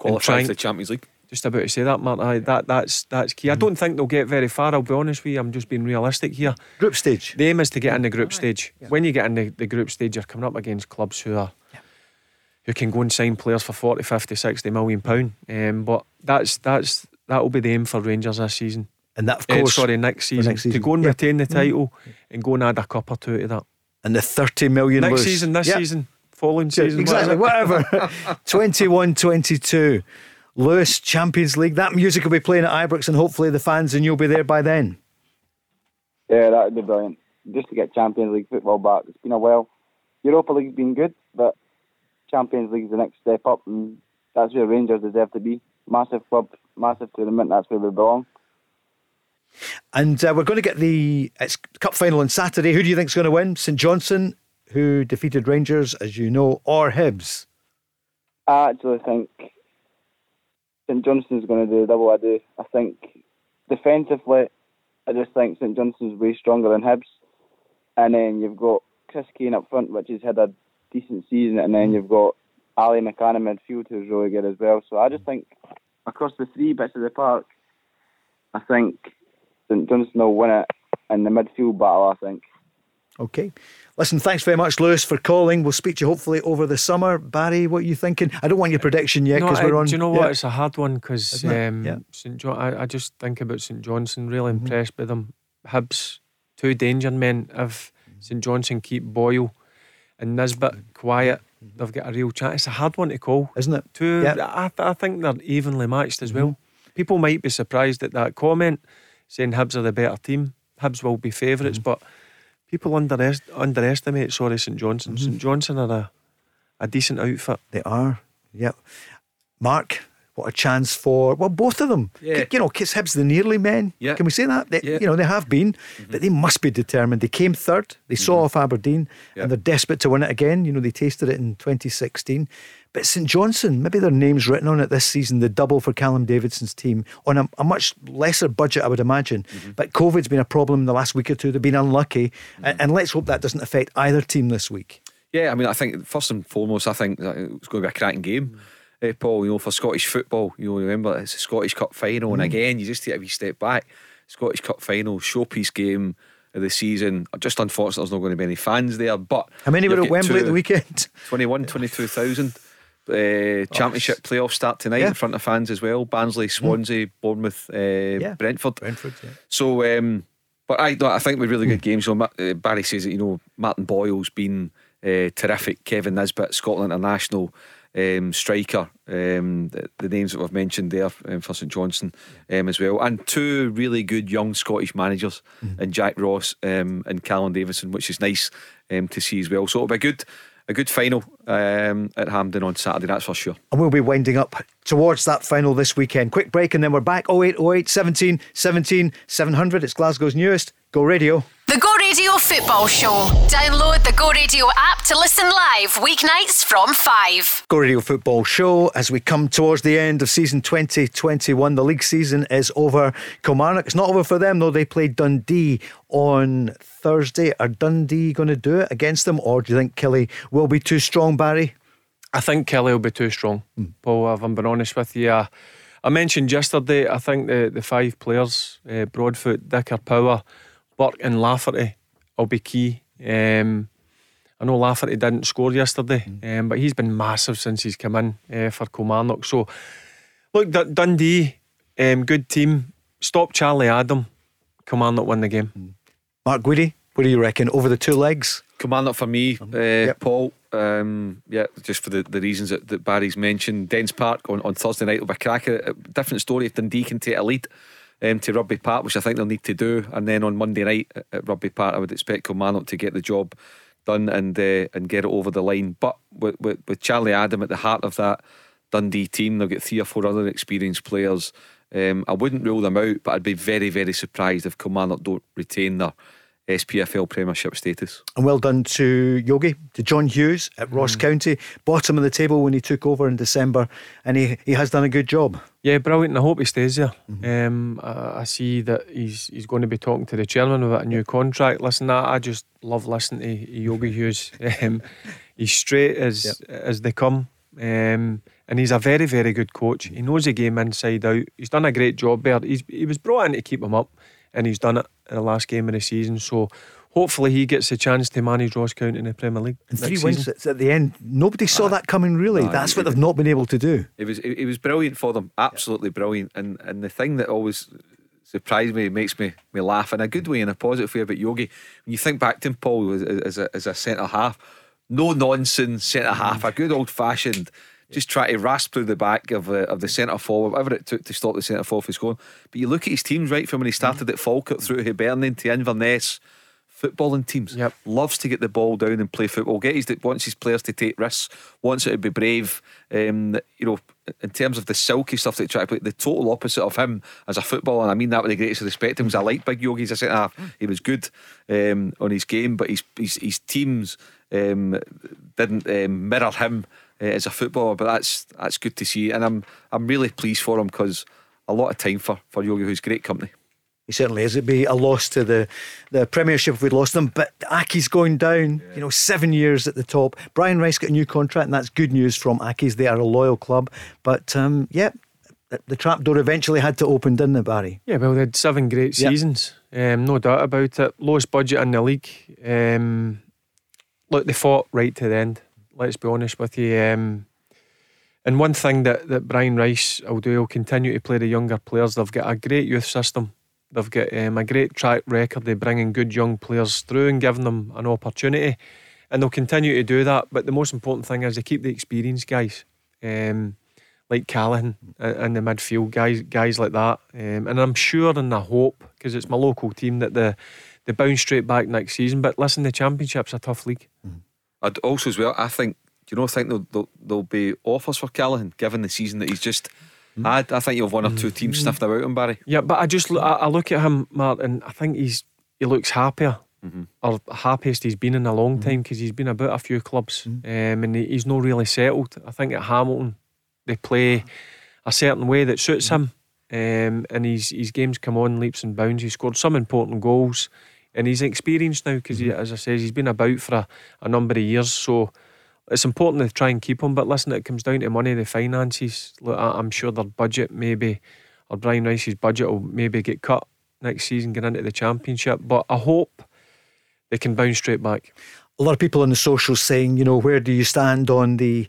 and Qualify try for the Champions League. just about to say that, Mark. Aye, that that's that's key. I don't think they'll get very far. I'll be honest with you. I'm just being realistic here. Group stage. The aim is to get in the group stage. When you get in the, the group stage, you're coming up against clubs who are who can go and sign players for 40, 50, 60 million pound. Um, but that's that's that will be the aim for Rangers this season. And that, of Eh, course, sorry, next season, next to go and Yeah. retain the Mm. title and go and add a cup or two to that. and the 30 million Next loose. season, this Yeah. season, following season, exactly, whatever. [LAUGHS] 21 22. Lewis, Champions League. That music will be playing at Ibrox, and hopefully the fans and you'll be there by then. Yeah, that would be brilliant. Just to get Champions League football back. It's been a while. Europa League's been good, but Champions League's the next step up, and that's where Rangers deserve to be. Massive club, massive tournament. That's where we belong. And uh, we're going to get the it's cup final on Saturday. Who do you think is going to win? St Johnstone, who defeated Rangers, as you know, or Hibs? I actually think St Johnstone's going to do double I do. I think defensively, I just think St Johnstone's way stronger than Hibs. And then you've got Chris Kane up front, which has had a decent season, and then you've got Ali McCann in midfield, who's really good as well. So I just think across the three bits of the park, I think St Johnstone will win it in the midfield battle. I think. Okay. Listen, thanks very much, Lewis, for calling. We'll speak to you hopefully over the summer. Barry, what are you thinking? I don't want your prediction yet because I- we're on. Do you know yeah. what? It's a hard one because um, Yeah. St John. I, I just think about St Johnstone. Really Mm-hmm. impressed by them. Hibs, two danger men. If Mm-hmm. St Johnstone keep Boyle and Nisbet quiet, they've got a real chance. It's a hard one to call, Mm-hmm. isn't it? Two. Yeah. Mm-hmm. I, th- I think they're evenly matched as well. People might be surprised at that comment saying Hibs are the better team. Hibs will be favorites Mm-hmm. but people underest- underestimate. Sorry, St Johnstone. Mm-hmm. St Johnstone are a, a decent outfit. They are. Yep. Mark, what a chance for well, both of them. Yeah. You know, Kiss Hibs the nearly men. Yeah. Can we say that? They, Yeah. You know, they have been, but they must be determined. They came third. They saw off Aberdeen, Yeah. and they're desperate to win it again. You know, they tasted it in 2016. But St Johnstone, maybe their names written on it this season. The double for Callum Davidson's team on a, a much lesser budget, I would imagine. Mm-hmm. But COVID's been a problem in the last week or two. They've been unlucky, and, mm-hmm. and let's hope that doesn't affect either team this week. Yeah, I mean, I think first and foremost, I think that it's going to be a cracking game. Uh, Paul, you know, for Scottish football, you know, remember it's a Scottish Cup final, and mm. again, you just take a wee step back. Scottish Cup final, showpiece game of the season. Just unfortunate, there's not going to be any fans there. But How many were at Wembley at the weekend? [LAUGHS] 21, [LAUGHS] 22,000. Uh, championship playoffs start tonight Yeah. in front of fans as well. Barnsley, Swansea, Bournemouth, uh, Brentford. Brentford, yeah. So, um, but I, I think with really good games. So uh, Barry says that you know Martin Boyle's been uh, terrific. Kevin Nisbet, Scotland international um, striker. Um, the, the names that we've mentioned there um, for St Johnstone um, as well, and two really good young Scottish managers, and Jack Ross um, and Callum Davidson, which is nice um, to see as well. So it'll be good. A good final um, at Hampden on Saturday, that's for sure. And we'll be winding up towards that final this weekend. Quick break and then we're back 0808 17 17 700. It's Glasgow's newest Go Radio. The Go Radio Football Show. Download the Go Radio app to listen live weeknights from 5. Go Radio Football Show as we come towards the end of season 2021. The league season is over. Kilmarnock, it's not over for them though. They played Dundee on Thursday. Are Dundee going to do it against them or do you think Killie will be too strong, Barry? I think Killie will be too strong, mm. Paul, if I'm being honest with you. Uh, I mentioned yesterday, I think the, the five players, uh, Broadfoot, Dicker, Power, Burke and Lafferty will be key. Um, I know Lafferty didn't score yesterday, mm. um, but he's been massive since he's come in uh, for Kilmarnock. So, look, D- Dundee, um, good team. Stop Charlie Adam. Kilmarnock win the game. Mm. Mark Guidi, what do you reckon over the two legs? Kilmarnock for me, uh, yep. Paul. Um, yeah, just for the, the reasons that, that Barry's mentioned. Dens Park on, on Thursday night will be a cracker. Different story if Dundee can take a lead um, to Rugby Park, which I think they'll need to do. And then on Monday night at Rugby Park, I would expect Kilmarnock to get the job done and uh, and get it over the line. But with, with, with Charlie Adam at the heart of that Dundee team, they'll get three or four other experienced players. Um, I wouldn't rule them out, but I'd be very, very surprised if Kilmarnock don't retain their SPFL Premiership status. And well done to Yogi, to John Hughes at Ross mm. County, bottom of the table when he took over in December, and he, he has done a good job. Yeah, brilliant. And I hope he stays there. Mm-hmm. Um, I, I, see that he's he's going to be talking to the chairman about a new contract. Listen, I, I just love listening to Yogi [LAUGHS] Hughes. Um, he's straight as yep. as they come. Um, and he's a very, very good coach. He knows the game inside out. He's done a great job there. He's, he was brought in to keep him up and he's done it in the last game of the season. So hopefully he gets a chance to manage Ross County in the Premier League. And three wins at the end. Nobody saw that coming. Really, that's what they've not been able to do. It was it, was brilliant for them. Absolutely yeah. brilliant. And and the thing that always surprised me, makes me me laugh in a good way, in a positive way about Yogi. When you think back to him, Paul, as, as a as a centre half, no nonsense centre half, a good old fashioned just try to rasp through the back of uh, of the centre forward, whatever it took to stop the centre forward from scoring. But you look at his teams right from when he started at Falkirk through Hibernian to Inverness, footballing teams. Yep. Loves to get the ball down and play football. Get his wants his players to take risks. Wants it to be brave. Um, you know, in terms of the silky stuff that try to play, the total opposite of him as a footballer. And I mean that with the greatest respect to him. I like Big Yogi as a centre half. He was good um, on his game, but his his, his teams um, didn't um, mirror him uh, as a footballer. But that's that's good to see, and I'm I'm really pleased for him because a lot of time for for Yogi, who's great company. He certainly is. It'd be a loss to the, the Premiership if we'd lost them. But Accies going down, yeah. you know, seven years at the top. Brian Rice got a new contract, and that's good news from Accies. They are a loyal club. But um, yeah, the trapdoor eventually had to open, didn't it, Barry? Yeah, well, they had seven great seasons. Yep. Um, no doubt about it. Lowest budget in the league. Um, look, they fought right to the end let's be honest with you. Um, and one thing that, that Brian Rice will do, he'll continue to play the younger players. They've got a great youth system. They've got um, a great track record of bringing good young players through and giving them an opportunity. And they'll continue to do that. But the most important thing is they keep the experienced guys, um, like Callachan in the midfield, guys guys like that. Um, and I'm sure and I hope, because it's my local team, that the they bounce straight back next season. But listen, the Championship's a tough league. Mm-hmm. I'd also as well. I think. Do you know? I think there'll, there'll, there'll be offers for Callachan given the season that he's just mm. had. I think you'll have one or two teams mm. sniffed about him, Barry. Yeah, but I just I, I look at him, Martin. I think he's he looks happier. Mm-hmm. or happiest he's been in a long mm-hmm. time because he's been about a few clubs mm-hmm. um, and he's not really settled. I think at Hamilton they play a certain way that suits him, um, and his his games come on leaps and bounds. He scored some important goals and he's experienced now because, mm-hmm. as I said, he's been about for a, a number of years. So it's important to try and keep him. But listen, it comes down to money, the finances. Look, I'm sure their budget maybe, or Brian Rice's budget will maybe get cut next season, get into the championship. But I hope they can bounce straight back. A lot of people on the socials saying, you know, where do you stand on the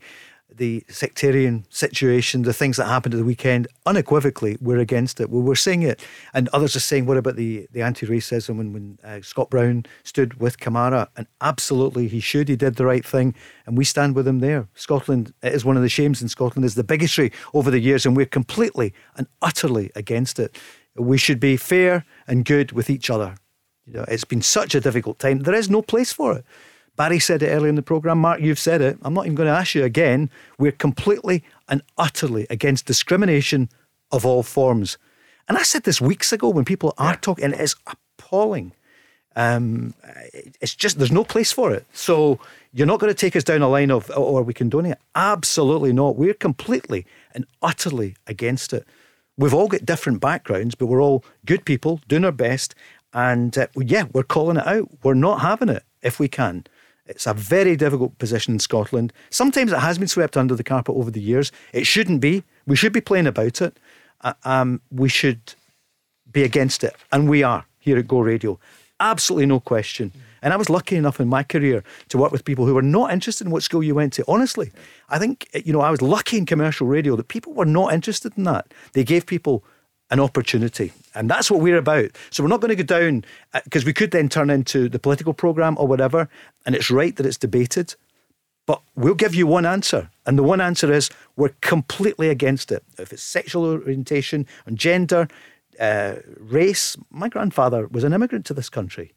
the sectarian situation, the things that happened at the weekend, unequivocally, we're against it. We're saying it. And others are saying, what about the, the anti racism when, when uh, Scott Brown stood with Kamara? And absolutely, he should. He did the right thing. And we stand with him there. Scotland, is one of the shames in Scotland, is the bigotry over the years. And we're completely and utterly against it. We should be fair and good with each other. You know, it's been such a difficult time. There is no place for it. Barry said it earlier in the programme. Mark, you've said it. I'm not even going to ask you again. We're completely and utterly against discrimination of all forms. And I said this weeks ago when people are talking, and it's appalling. Um, it's just, there's no place for it. So you're not going to take us down a line of, or oh, we condone it. Absolutely not. We're completely and utterly against it. We've all got different backgrounds, but we're all good people doing our best. And uh, yeah, we're calling it out. We're not having it if we can. It's a very difficult position in Scotland. Sometimes it has been swept under the carpet over the years. It shouldn't be. We should be playing about it. Uh, um, we should be against it. And we are here at Go Radio. Absolutely no question. And I was lucky enough in my career to work with people who were not interested in what school you went to. Honestly, I think, you know, I was lucky in commercial radio that people were not interested in that. They gave people an opportunity. And that's what we're about. So we're not going to go down because uh, we could then turn into the political programme or whatever. And it's right that it's debated. But we'll give you one answer. And the one answer is we're completely against it. If it's sexual orientation and gender, uh, race, my grandfather was an immigrant to this country.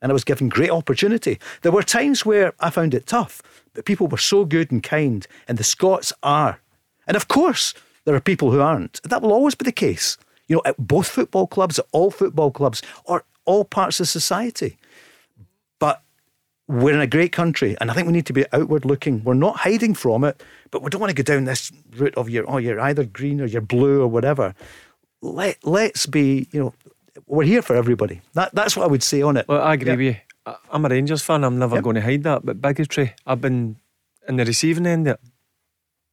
And I was given great opportunity. There were times where I found it tough, but people were so good and kind, and the Scots are. And of course, there are people who aren't. That will always be the case. You know, at both football clubs, at all football clubs, or all parts of society. But we're in a great country, and I think we need to be outward looking. We're not hiding from it, but we don't want to go down this route of you're, oh, you're either green or you're blue or whatever. Let, let's be, you know, we're here for everybody. That, that's what I would say on it. Well, I agree with you. I'm a Rangers fan. I'm never yep. going to hide that. But bigotry, I've been in the receiving end of it.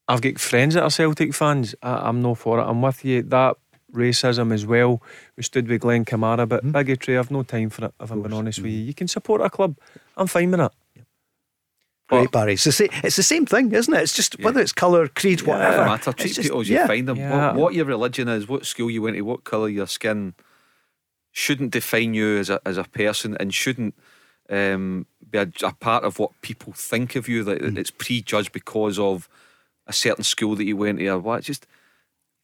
I've got friends that are Celtic fans. I, am no for it. I'm with you. That racism as well. We stood with Glenn Kamara, but mm. bigotry, I've no time for it, if I'm being honest with you. You can support a club. I'm fine with it. Great, Barry. It's the, same, it's the same thing, isn't it? It's just yeah. whether it's colour, creed, yeah, whatever. matter. Treat just, people as you yeah. find them. What, what, your religion is, what school you went to, what colour your skin shouldn't define you as a, as a person and shouldn't um, be a, a, part of what people think of you. That mm. it's prejudged because of a certain school that you went to or what. Just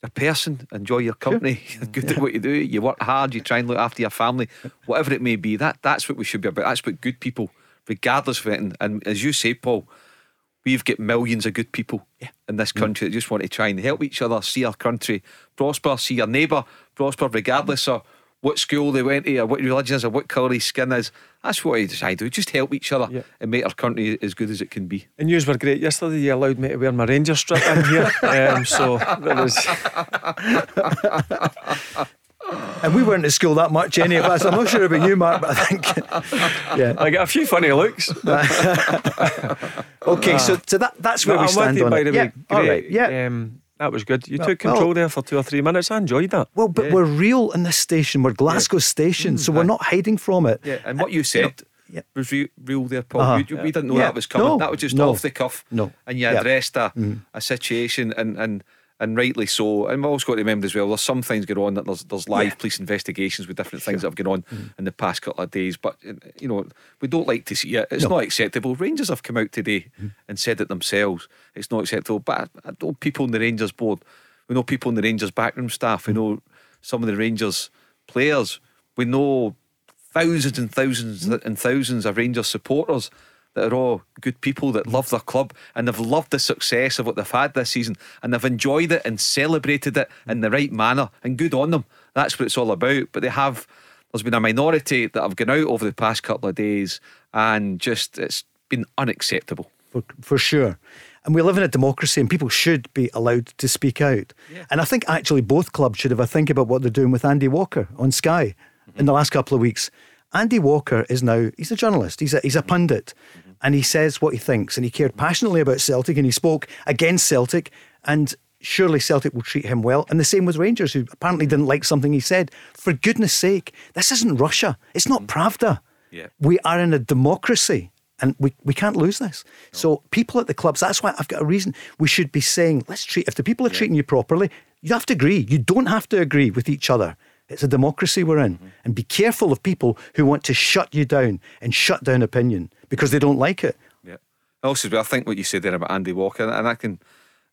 a person, enjoy your company, sure. [LAUGHS] good yeah. at what you do, you work hard, you try and look after your family, whatever it may be. That that's what we should be about. That's what good people, regardless of it. And, and as you say, Paul, we've got millions of good people yeah. in this mm. country mm. that just want to try and help each other, see our country prosper, see your neighbour prosper, regardless of what school they went to, or what religion is, or what colour his skin is. That's what I decide to do. Just help each other yeah. and make our country as good as it can be. And you were great yesterday. You allowed me to wear my Ranger strip in here. [LAUGHS] um, so that was. [LAUGHS] And we weren't at school that much, any of us. I'm not sure about you, Mark, but I think, [LAUGHS] yeah, I get a few funny looks. okay, so, so that that's where no, we stand on it. Yeah, all right, yeah. Um, that was good. You well, took control well, there for two or three minutes. I enjoyed that. Well, but yeah. we're real in this station. We're Glasgow yeah. station, mm, so we're not hiding from it. Yeah, and what you said. You know, was real there, Paul. Uh-huh. You, we didn't know that was coming. No, that was just no, off the cuff. No, and you addressed a, mm. a situation, and and and rightly so. And we've also got to remember as well, there's some things going on that there's there's live yeah. police investigations with different things that have gone on mm. in the past couple of days. But you know, we don't like to see it. It's no. not acceptable. Rangers have come out today mm. and said it themselves. It's not acceptable. But I, I know people in the Rangers board. We know people in the Rangers backroom staff. We mm. know some of the Rangers players. We know thousands and thousands mm. and thousands of Rangers supporters that are all good people that love their club and they've loved the success of what they've had this season and they've enjoyed it and celebrated it in the right manner and good on them. That's what it's all about. But they have, there's been a minority that have gone out over the past couple of days and just it's been unacceptable. For, for sure. And we live in a democracy and people should be allowed to speak out. Yeah. And I think actually both clubs should have a think about what they're doing with Andy Walker on Sky mm-hmm. in the last couple of weeks. Andy Walker is now, he's a journalist, he's a, he's a pundit and he says what he thinks. And he cared passionately about Celtic and he spoke against Celtic. And surely Celtic will treat him well. And the same with Rangers, who apparently didn't like something he said. For goodness sake, this isn't Russia. It's not Pravda. Yeah. We are in a democracy. And we, we can't lose this. No. So people at the clubs, that's why I've got a reason. We should be saying, let's treat if the people are yeah. treating you properly, you have to agree. You don't have to agree with each other. It's a democracy we're in. Mm-hmm. And be careful of people who want to shut you down and shut down opinion because they don't like it. Yeah. Also, I think what you said there about Andy Walker, and I can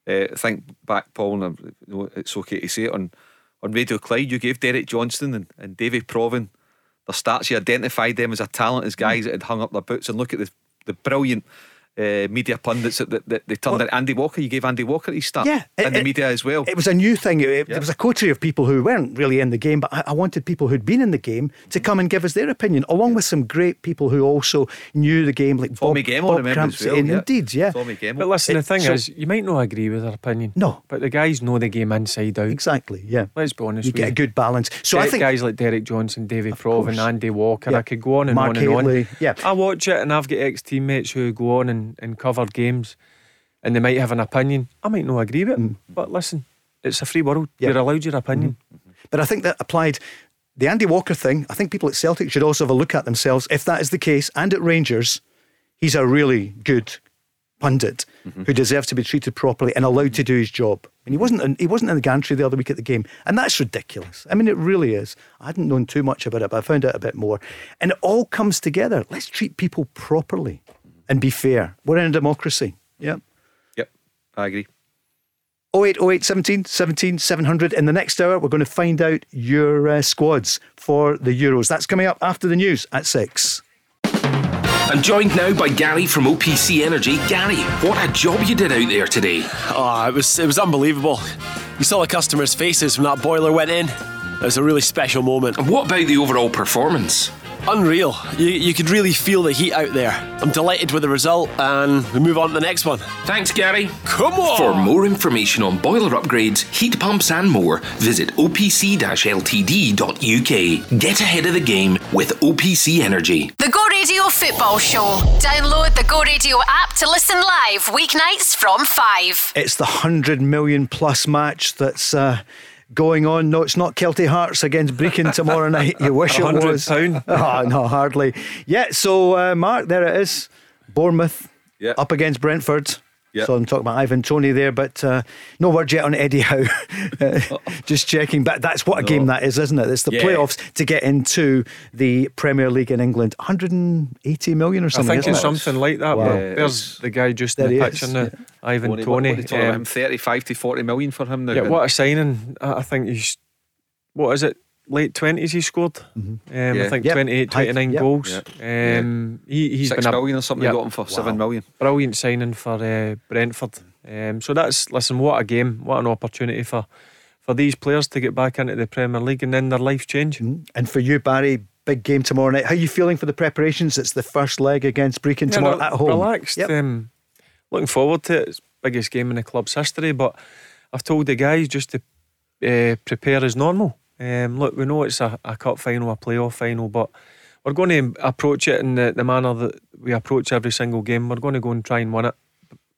uh, think back, Paul, and you know, it's okay to say it on, on Radio Clyde, you gave Derek Johnstone and, and Davy Provan their stats. You identified them as a talent, as guys mm. that had hung up their boots, and look at the the brilliant uh, media pundits that, that, that they turned Well- in. Andy Walker, you gave Andy Walker his start. Yeah, in it- the it- media as well. It was a new thing. It- it- Yeah. There was a coterie of people who weren't really in the game, but I, I wanted people who'd been in the game to come and give us their opinion, along with some great people who also knew the game, like Tommy Bob, Gemmell, Bob remember as Crampsey. well, yeah. Indeed, yeah. Tommy Gemmell. But listen, the It- thing so- is, you might not agree with their opinion. No. But the guys know the game inside out. Exactly, yeah. Let's be honest You with get a good balance. So I think guys like Derek Johnstone, David Provan, course. Andy Walker. Yeah. I could go on and Mark on and Hateley, on. yeah. I watch it and I've got ex teammates who go on and, and cover games and they might have an opinion. I might not agree with it, but listen, it's a free world. Mm. Yeah. You're allowed your opinion. But I think that applied the Andy Walker thing. I think people at Celtic should also have a look at themselves. If that is the case, and at Rangers, he's a really good pundit who deserves to be treated properly and allowed to do his job. And he wasn't. In, he wasn't in the gantry the other week at the game, and that's ridiculous. I mean, it really is. I hadn't known too much about it, but I found out a bit more. And it all comes together. Let's treat people properly and be fair. We're in a democracy. Yeah. Yep, I agree. 0808 17 17 700. In the next hour, we're going to find out your uh, squads for the Euros. That's coming up after the news at 6. I'm joined now by Gary from OPC Energy. Gary, what a job you did out there today. Oh, it was it was unbelievable. You saw the customers' faces when that boiler went in. It was a really special moment. And what about the overall performance? Unreal. You, you could really feel the heat out there. I'm delighted with the result, and we move on to the next one. Thanks, Gary. Come on! For more information on boiler upgrades, heat pumps, and more, visit opc ltd.uk. Get ahead of the game with OPC Energy. The Go Radio Football Show. Download the Go Radio app to listen live weeknights from 5. It's the 100 million plus match that's uh, going on. No, it's not Kelty Hearts against Brechin tomorrow [LAUGHS] night. You wish it £100 was. pound. Oh, [LAUGHS] no, hardly. Yeah, so uh, Mark, there it is. Bournemouth Yeah. up against Brentford. Yeah. So I'm talking about Ivan Toney there, but uh, no word yet on Eddie Howe. [LAUGHS] [LAUGHS] Just checking. But that's what a game that is, isn't it? It's the Yeah. playoffs to get into the Premier League in England. 180 million or I something. think isn't it's it? something like that. Wow. Yeah, there's the guy just There in he the is, picture now, yeah. Ivan What- what- Toney. what are they talking about Um, 35 to 40 million for him now. Yeah, what a signing. I I think he's, what is it, late 20s he scored? Um, Yeah. I think Yep. 28, 29 yep. goals. Um, he, he's Six been a or something, Yep. got him for seven million. brilliant signing for uh, Brentford. Um, so that's, listen, what a game, what an opportunity for, for these players to get back into the Premier League and then their life change. And for you, Barry, big game tomorrow night. How are you feeling for the preparations? It's the first leg against Brechin Yeah, tomorrow no, at home. Relaxed. Yep. Um, looking forward to it. It's biggest game in the club's history, but I've told the guys just to uh, prepare as normal. Um, look, we know it's a, a cup final, a playoff final, but we're going to approach it in the, the manner that we approach every single game. We're going to go and try and win it.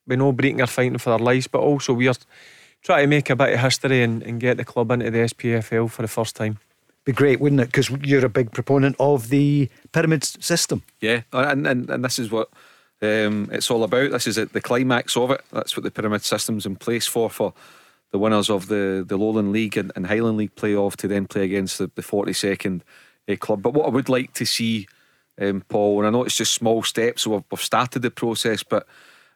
We know Brechin are fighting for their lives, but also we are trying to make a bit of history and, and get the club into the SPFL for the first time. Be great, wouldn't it? Because you're a big proponent of the pyramid system. Yeah, and, and, and this is what um, it's all about. This is it, the climax of it. That's what the pyramid system's in place for, for the winners of the, the Lowland League and, and Highland League playoff to then play against the, the 42nd uh, club. But what I would like to see, um, Paul, and I know it's just small steps, so we've, we've started the process, but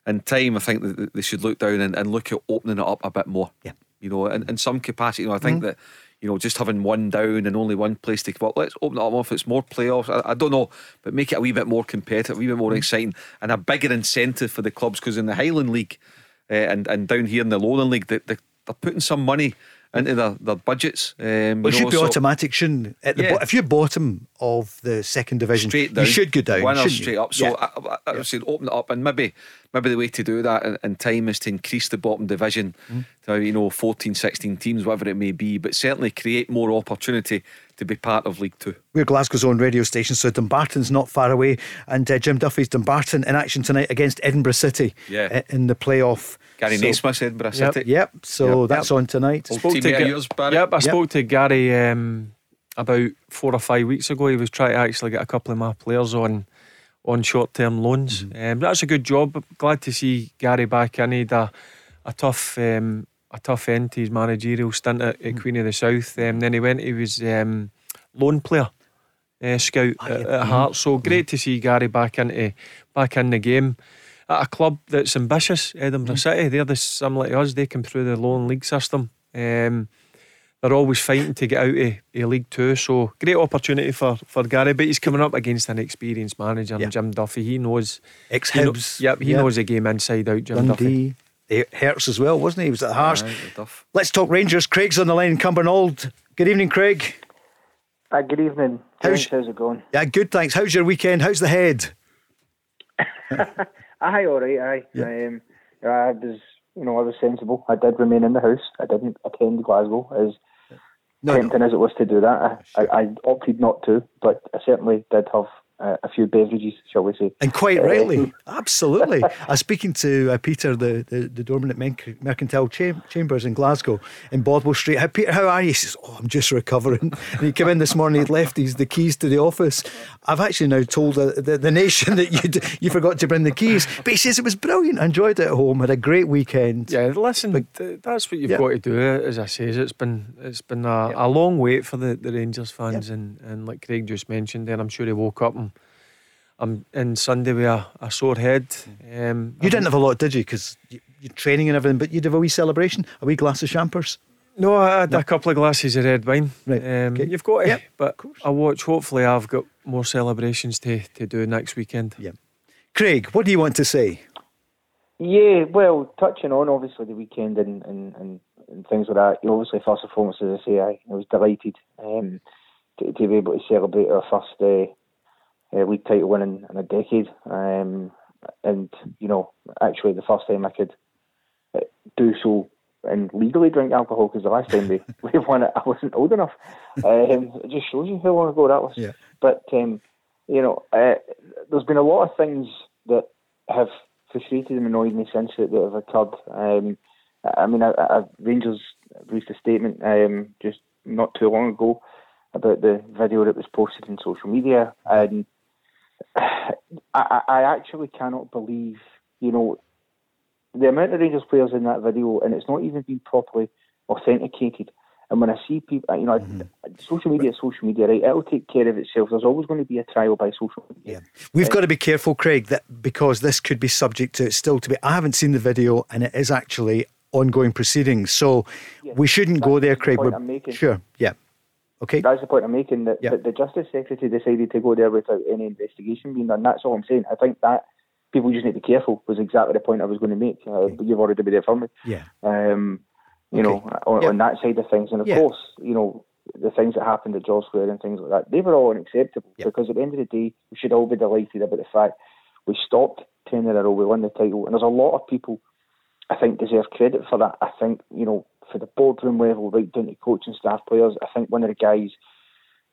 in time, I think that they should look down and, and look at opening it up a bit more. Yeah. You know, in, in some capacity, you know, I think that you know, just having one down and only one place to well, let's open it up if it's more playoffs. I, I don't know, but make it a wee bit more competitive, a wee bit more exciting, and a bigger incentive for the clubs because in the Highland League uh, and and down here in the Lowland League, they, they, they're putting some money into their, their budgets. Um, Well, it should know, be so automatic, shouldn't it? At the Yeah. bo- if you're bottom of the second division, straight down, you should go down. you? straight up. So Yeah. I, I, I would say open it up, and maybe maybe the way to do that in, in time is to increase the bottom division Mm. to you know 14, 16 teams, whatever it may be, but certainly create more opportunity to be part of League Two. We're Glasgow's own radio station, so Dumbarton's not far away. And uh, Jim Duffy's Dumbarton in action tonight against Edinburgh City Yeah. uh, in the playoff. Gary so, Naismith, Edinburgh Yep. City. Yep, so Yep. that's on tonight. Old Spoke to Ga- yours, Barry? Yep, I Yep. spoke to Gary um, about four or five weeks ago. He was trying to actually get a couple of my players on on short term loans. Um, that's a good job. Glad to see Gary back in. He had a, a tough um, a tough end to his managerial stint at, at Queen of the South. Um, then he went. He was um, loan player. Uh, scout Ah, at, at Hearts, so great to see Gary back into back in the game at a club that's ambitious, Edinburgh City. They're the similar to us. They come through the Lowland League system. Um, they're always fighting to get out of, of League Two. So great opportunity for, for Gary, but he's coming up against an experienced manager, Yeah. Jim Duffy. He knows Ex he know- Hibs. Yep, he Yeah. knows the game inside out. Jim Duffy. Dundee. It hurts as well, wasn't he? He was at Hearts. Aye, Duff. Let's talk Rangers. Craig's on the line, Cumbernauld. Good evening, Craig. Uh, good evening. How's- How's, how's it going? Yeah, good, thanks. How's your weekend? How's the head? [LAUGHS] Aye, all right. Aye. Um, I was, you know, I was sensible. I did remain in the house. I didn't attend Glasgow, as No, no. tempting as it was to do that. I, I, I opted not to, but I certainly did have uh, a few beverages, shall we say? And quite Uh, rightly, [LAUGHS] absolutely. I was speaking to uh, Peter, the, the, the doorman at Merc- Mercantile Cham- Chambers in Glasgow, in Bothwell Street. How, Peter, how are you? He says, Oh, I'm just recovering. [LAUGHS] And he came in this morning, he'd left his, the keys to the office. I've actually now told uh, the, the nation [LAUGHS] that you you forgot to bring the keys. But he says it was brilliant. I enjoyed it at home, had a great weekend. Yeah, listen, th- that's what you've Yeah. got to do. As I say, it's been it's been a, a long wait for the, the Rangers fans, and, and like Craig just mentioned, then I'm sure he woke up and I'm in Sunday with a, a sore head. Um, You didn't have a lot, did you? Because you, you're training and everything, but you'd have a wee celebration, a wee glass of champers. No, I had a couple of glasses of red wine. Right, Um, okay. You've got to, Yep, but I watch. Hopefully, I've got more celebrations to, to do next weekend. Yeah. Craig, what do you want to say? Yeah, well, touching on obviously the weekend and, and, and, and things like that. You know, obviously, first and foremost, as I say, I, I was delighted um, to, to be able to celebrate our first uh, uh, league title win in, in a decade. Um, and you know, actually, the first time I could uh, do so and legally drink alcohol because the last time we, we [LAUGHS] won it, I wasn't old enough. Um, it just shows you how long ago that was. Yeah. But um, you know, uh, there's been a lot of things that have frustrated and annoyed me since it that have occurred. Um, I mean, I, I, Rangers released a statement um, just not too long ago about the video that was posted in social media, and I, I actually cannot believe, you know, the amount of Rangers players in that video, and it's not even been properly authenticated. And when I see people, you know, mm-hmm. social media is social media, right? It'll take care of itself. There's always going to be a trial by social media. We've got to be careful, Craig, that because this could be subject to it still to be. I haven't seen the video, and it is actually ongoing proceedings, so we shouldn't go there, the Craig. We're- I'm making. Sure, yeah, okay. That's the point I'm making. That, Yeah. that the Justice Secretary decided to go there without any investigation being done. That's all I'm saying. I think that people just need to be careful. Was exactly the point I was going to make. Uh, but you've already been there for me. Yeah. Um, you Okay. know, on, Yeah. on that side of things, and of Yeah. course, you know, the things that happened at George Square and things like that, they were all unacceptable. Yeah. Because at the end of the day, we should all be delighted about the fact we stopped ten in a row, we won the title, and there's a lot of people I think deserve credit for that. I think you know, for the boardroom level, right down to coaching staff, players. I think one of the guys,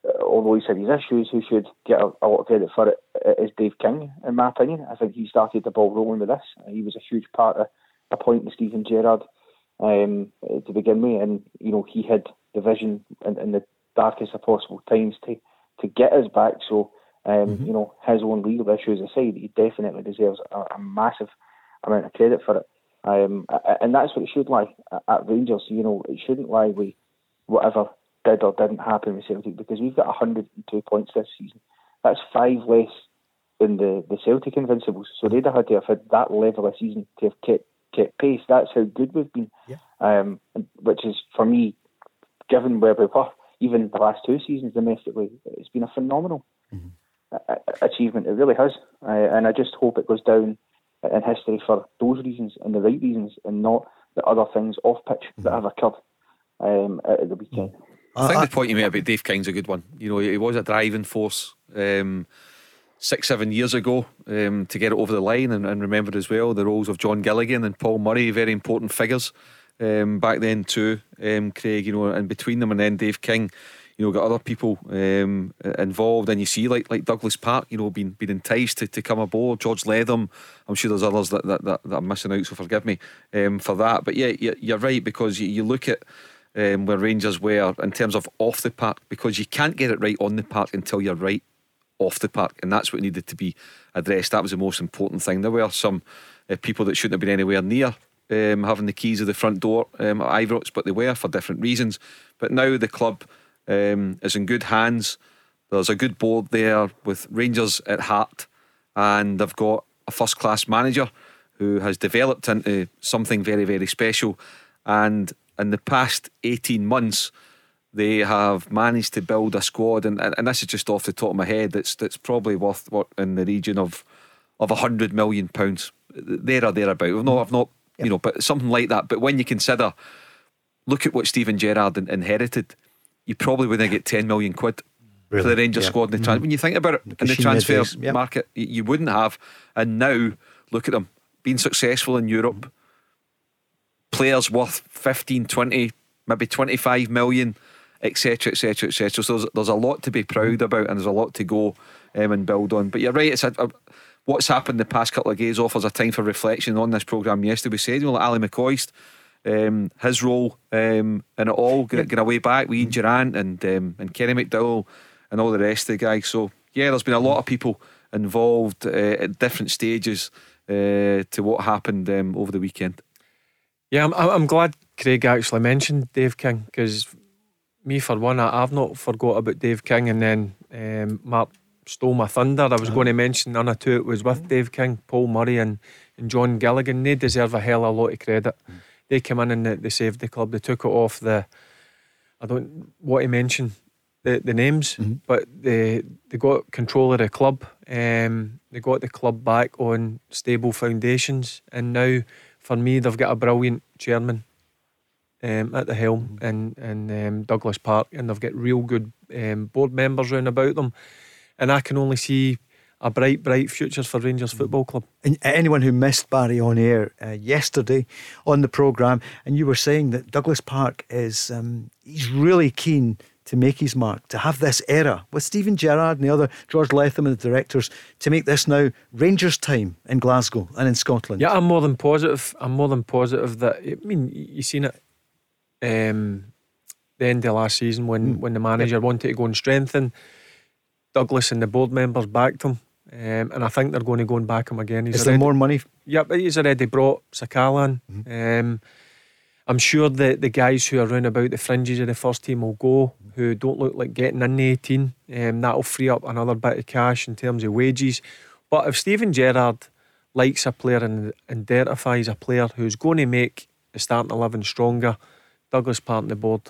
uh, although he's had his issues, who should get a, a lot of credit for it uh, Dave King, in my opinion. I think he started the ball rolling with this. He was a huge part of appointing Steven Gerrard um, to begin with, and you know he had the vision in, in the darkest of possible times to to get us back. So um, you know his own legal issues aside, he definitely deserves a, a massive amount of credit for it. Um, and that's what it should lie at, Rangers. You know, it shouldn't lie with whatever did or didn't happen with Celtic because we've got 102 points this season. That's five less than the, the Celtic Invincibles. So they'd have had to have had that level of season to have kept kept pace. That's how good we've been. Yeah. Um, which is for me, given where we were, even the last two seasons domestically, it's been a phenomenal a- a- achievement. It really has, uh, and I just hope it goes down in history for those reasons and the right reasons, and not the other things off pitch that have occurred um, at the weekend. I think the point you made about Dave King's a good one. You know, he was a driving force um, six, seven years ago um, to get it over the line. And, and remember as well the roles of John Gilligan and Paul Murray, very important figures um, back then too. Um, Craig, you know, and between them and then Dave King, you know, got other people um, involved. And you see, like like Douglas Park, you know, being being enticed to, to come aboard. George Letham, I'm sure there's others that that, that, that I'm missing out. So forgive me um, for that. But yeah, you- you're right because you, look at um, where Rangers were in terms of off the park because you can't get it right on the park until you're right off the park, and that's what needed to be addressed. That was the most important thing. There were some uh, people that shouldn't have been anywhere near um, having the keys of the front door um, at but they were for different reasons. But now the club um, is in good hands. There's a good board there with Rangers at heart, and they've got a first class manager who has developed into something very, very special. And in the past 18 months, They have managed to build a squad, and, and this is just off the top of my head. That's that's probably worth what in the region of of a hundred million pounds. There or thereabout. I've not, I've not, yep. you know, but something like that. But when you consider, look at what Steven Gerrard inherited, you probably wouldn't get ten million quid really? for the Rangers yeah. squad in the trans- mm. When you think about it in the transfer market, you wouldn't have. And now look at them being successful in Europe. Players worth 15, 20, maybe 25 million, etc., etc., etc. So there's, there's a lot to be proud about and there's a lot to go um, and build on. But you're right, it's a, a, what's happened the past couple of days offers a time for reflection on this programme. Yesterday we said, you know, like Ally McCoist, um, his role um, in it all, getting get away back, with Ian Durrant and, um, and Kenny McDowell and all the rest of the guys. So, yeah, there's been a lot of people involved uh, at different stages uh, to what happened um, over the weekend. Yeah, I'm, I'm glad Craig actually mentioned Dave King because me, for one, I, have not forgot about Dave King, and then um, Mark stole my thunder. I was uh-huh. going to mention none of two. It was with Dave King, Paul Murray, and, and John Gilligan. They deserve a hell of a lot of credit. Mm. They came in and they, saved the club. They took it off the. I don't want to mention the, the names, mm-hmm. but they they got control of the club. Um, they got the club back on stable foundations, and now for me, they've got a brilliant chairman um, at the helm in in um, Douglas Park, and they've got real good um, board members round about them, and I can only see a bright, bright future for Rangers Football Club. And anyone who missed Barry on air uh, yesterday on the programme, and you were saying that Douglas Park is um, he's really keen to make his mark, to have this era with Steven Gerrard and the other George Letham and the directors to make this now Rangers time in Glasgow and in Scotland. Yeah, I'm more than positive. I'm more than positive that I mean you've seen it um, the end of last season when, mm. when the manager wanted to go and strengthen. Douglas and the board members backed him. Um, and I think they're going to go and back him again. He's Is already, there more money? Yep, he's already brought Sakala. Mm-hmm. Um, I'm sure the, the guys who are round about the fringes of the first team will go, who don't look like getting in the 18. Um, that'll free up another bit of cash in terms of wages. But if Steven Gerrard likes a player and identifies a player who's going to make the starting 11 stronger, Douglas Park and the board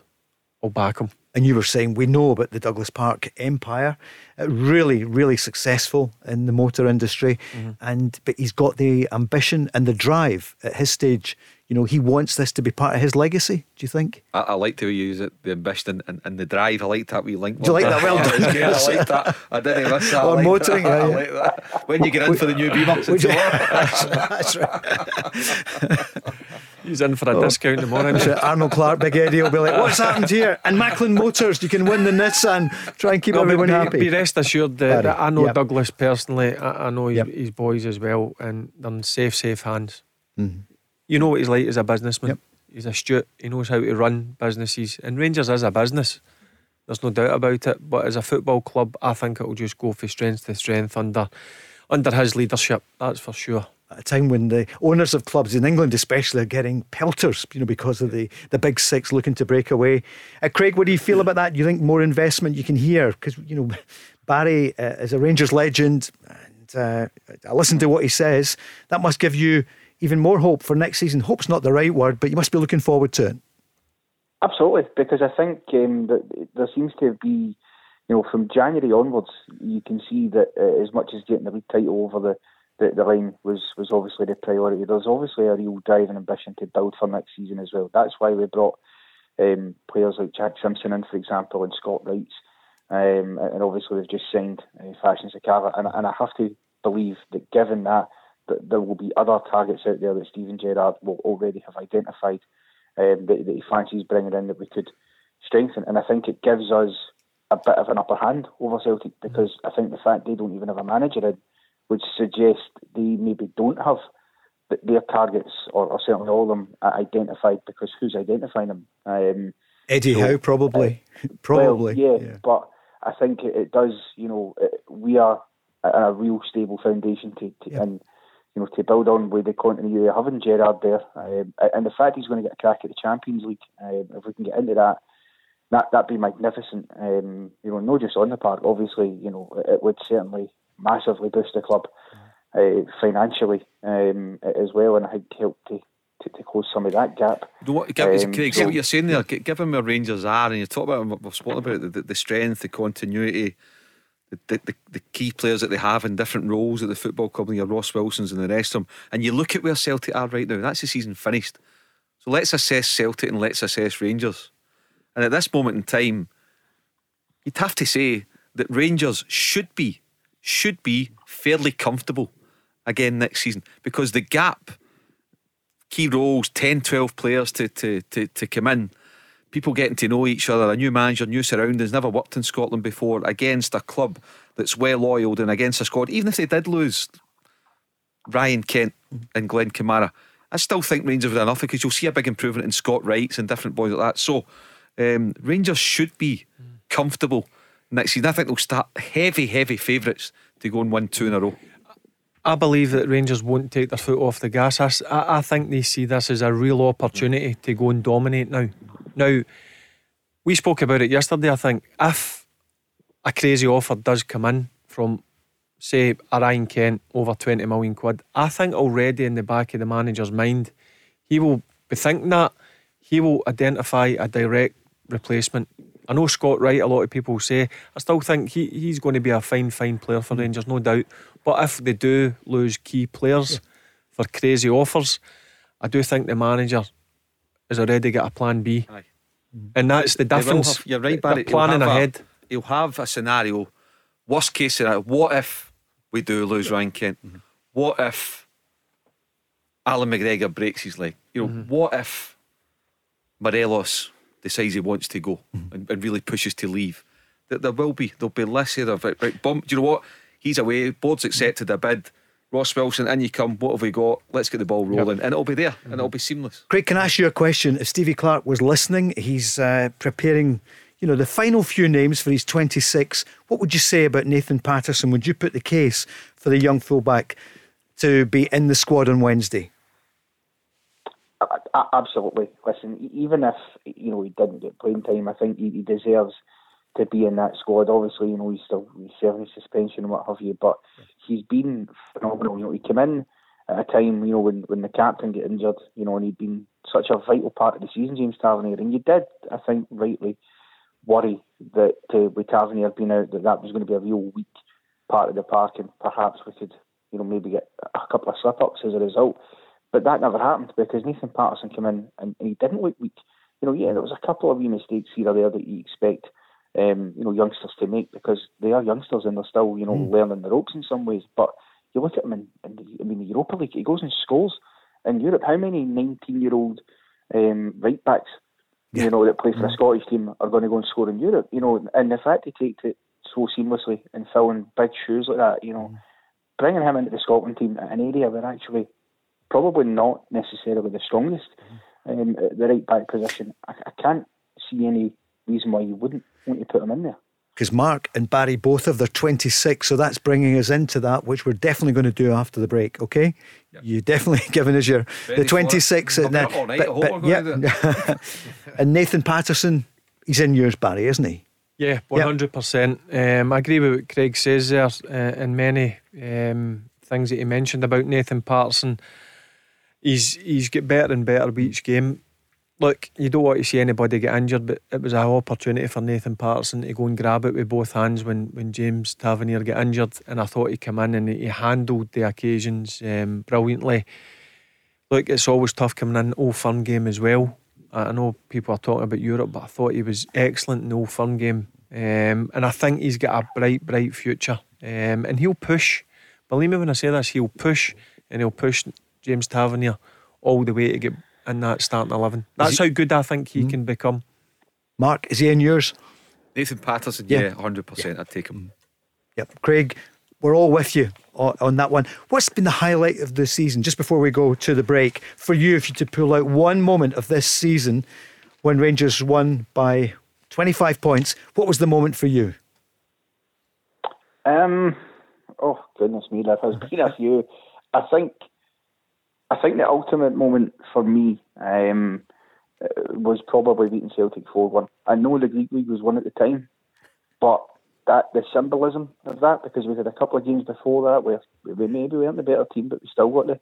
will back him. And you were saying we know about the Douglas Park empire, uh, really, really successful in the motor industry, mm-hmm. and but he's got the ambition and the drive at his stage you know, he wants this to be part of his legacy. Do you think? I, I like to use it, the ambition and, and, the drive. I like that we link. Do you like that? Well [LAUGHS] done. I like that. I didn't miss that. Or motoring. [LAUGHS] That. Yeah, yeah. I like that. When you get in for the new beamer, that's, [LAUGHS] that's right. He's in for a oh. discount tomorrow. Arnold Clark, Big Eddie will be like, "What's happened here?" And Macklin Motors, you can win the Nissan. Try and keep no, everyone be, happy. Be rest assured that, that I know yep. Douglas personally. I, I know his, yep. his, boys as well, and they're in safe, safe hands. Mm-hmm you know what he's like as a businessman. Yep. He's astute. He knows how to run businesses. And Rangers is a business. There's no doubt about it. But as a football club, I think it will just go from strength to strength under under his leadership. That's for sure. A time when the owners of clubs in England, especially, are getting pelters, you know, because of the, the big six looking to break away. Uh, Craig, what do you feel about that? Do you think more investment you can hear? Because you know, [LAUGHS] Barry uh, is a Rangers legend, and uh, I listen to what he says. That must give you even more hope for next season? Hope's not the right word, but you must be looking forward to it. Absolutely, because I think um, that there seems to be, you know, from January onwards, you can see that uh, as much as getting the league title over the, the, the, line was, was obviously the priority. There's obviously a real drive and ambition to build for next season as well. That's why we brought um, players like Jack Simpson in, for example, and Scott Wrights. Um, and obviously, we've just signed uh, Fashion Sakala. And, and I have to believe that given that, that there will be other targets out there that Steven Gerrard will already have identified um, that, that he fancies bringing in that we could strengthen. And I think it gives us a bit of an upper hand over Celtic because I think the fact they don't even have a manager in would suggest they maybe don't have their targets, or, or certainly all of them, identified because who's identifying them? Um, Eddie so, Howe, probably. Uh, probably. [LAUGHS] Well, yeah, yeah, but I think it, it does, you know, it, we are a, a real stable foundation to, to and you know, to build on with the continuity of having Gerrard there, um, and the fact he's going to get a crack at the Champions League, um, if we can get into that, that that'd be magnificent. Um, you know, not just on the park, obviously, you know, it would certainly massively boost the club uh, financially um, as well, and I think help to to, to close some of that gap. What, give, um, Craig, so what you're saying there, given where Rangers are, and you talk about we've spoken about the, the, the strength, the continuity, the, the, the, key players that they have in different roles at the football club, and your Ross Wilsons and the rest of them, and you look at where Celtic are right now. That's the season finished. So let's assess Celtic and let's assess Rangers. And at this moment in time, you'd have to say that Rangers should be should be fairly comfortable again next season because the gap, key roles, 10, 12 players to, to, to, to come in, people getting to know each other, a new manager, new surroundings, never worked in Scotland before, against a club that's well oiled and against a squad, even if they did lose Ryan Kent and Glenn Kamara, I still think Rangers have enough because you'll see a big improvement in Scott Wrights and different boys like that. So um, Rangers should be comfortable next season. I think they'll start heavy, heavy favourites to go and win two in a row. I believe that Rangers won't take their foot off the gas. I, I think they see this as a real opportunity to go and dominate now. Now, we spoke about it yesterday. I think if a crazy offer does come in from, say, a Ryan Kent over 20 million quid, I think already in the back of the manager's mind, he will be thinking that he will identify a direct replacement I know Scott Wright, a lot of people say. I still think he, he's going to be a fine, fine player for mm. Rangers, no doubt. But if they do lose key players yeah. for crazy offers, I do think the manager has already got a plan B. Aye. And that's the difference. Have, you're right, Barry. planning he'll ahead. A, he'll have a scenario, worst case scenario. What if we do lose Ryan Kent? Mm-hmm. What if Allan McGregor breaks his leg? You know, mm-hmm. what if Morelos decides he wants to go mm. and, and, really pushes to leave, that there will be there'll be less here of it. Right, bump. Do you know what? He's away. Board's accepted a bid. Ross Wilson, in you come. What have we got? Let's get the ball rolling, yep. and it'll be there, mm-hmm. and it'll be seamless. Craig, can I ask you a question? If Stevie Clarke was listening, he's uh, preparing. You know the final few names for his 26. What would you say about Nathan Patterson? Would you put the case for the young fullback to be in the squad on Wednesday? Absolutely. Listen, even if you know he didn't get playing time, I think he, deserves to be in that squad. Obviously, you know he's still he's serving suspension and what have you, but he's been phenomenal. You know, he came in at a time you know when when the captain got injured, you know, and he'd been such a vital part of the season, James Tavernier, and you did, I think, rightly worry that uh, with Tavernier being out, that that was going to be a real weak part of the park, and perhaps we could, you know, maybe get a couple of slip ups as a result. But that never happened because Nathan Patterson came in and, and he didn't look weak. You know, yeah, there was a couple of wee mistakes here or there that you expect, um, you know, youngsters to make because they are youngsters and they're still, you know, mm. learning the ropes in some ways. But you look at him in, in the, I mean, the Europa League, he goes and scores in Europe. How many 19-year-old um, right backs, yeah. you know, that play for mm. a Scottish team are going to go and score in Europe? You know, and the fact he takes it so seamlessly and filling big shoes like that, you know, mm. bringing him into the Scotland team at an area where actually probably not necessarily the strongest um, at the right back position. I, I, can't see any reason why you wouldn't want to put him in there. Because Mark and Barry both have their 26, so that's bringing us into that, which we're definitely going to do after the break. Okay, yep. you definitely [LAUGHS] given us your Very the 26 and, uh, but, but, yeah. [LAUGHS] [LAUGHS] and Nathan Patterson, he's in yours, Barry, isn't he? Yeah, one hundred percent. Um, I agree with what Craig says there, uh, and many um, things that he mentioned about Nathan Patterson he's he's get better and better with each game. Look, you don't want to see anybody get injured, but it was an opportunity for Nathan Patterson to go and grab it with both hands when, when James Tavernier get injured, and I thought he came in and he handled the occasions um, brilliantly. Look, it's always tough coming in Old Firm game as well. I know people are talking about Europe, but I thought he was excellent in the Old Firm game, um, and I think he's got a bright, bright future. Um, and he'll push. Believe me when I say this, he'll push and he'll push James Tavernier all the way to get in that starting 11. That's he, how good I think he mm-hmm. can become. Mark, is he in yours? Nathan Patterson, yeah, yeah 100%. Yeah. I'd take him. Yep. Craig, we're all with you on, on, that one. What's been the highlight of the season, just before we go to the break, for you, if you to pull out one moment of this season when Rangers won by 25 points, what was the moment for you? Um, oh, goodness me, that has been a few. I think I think the ultimate moment for me um, was probably beating Celtic 4 1. I know the Greek League was one at the time, but that the symbolism of that, because we had a couple of games before that where we maybe weren't the better team, but we still got the,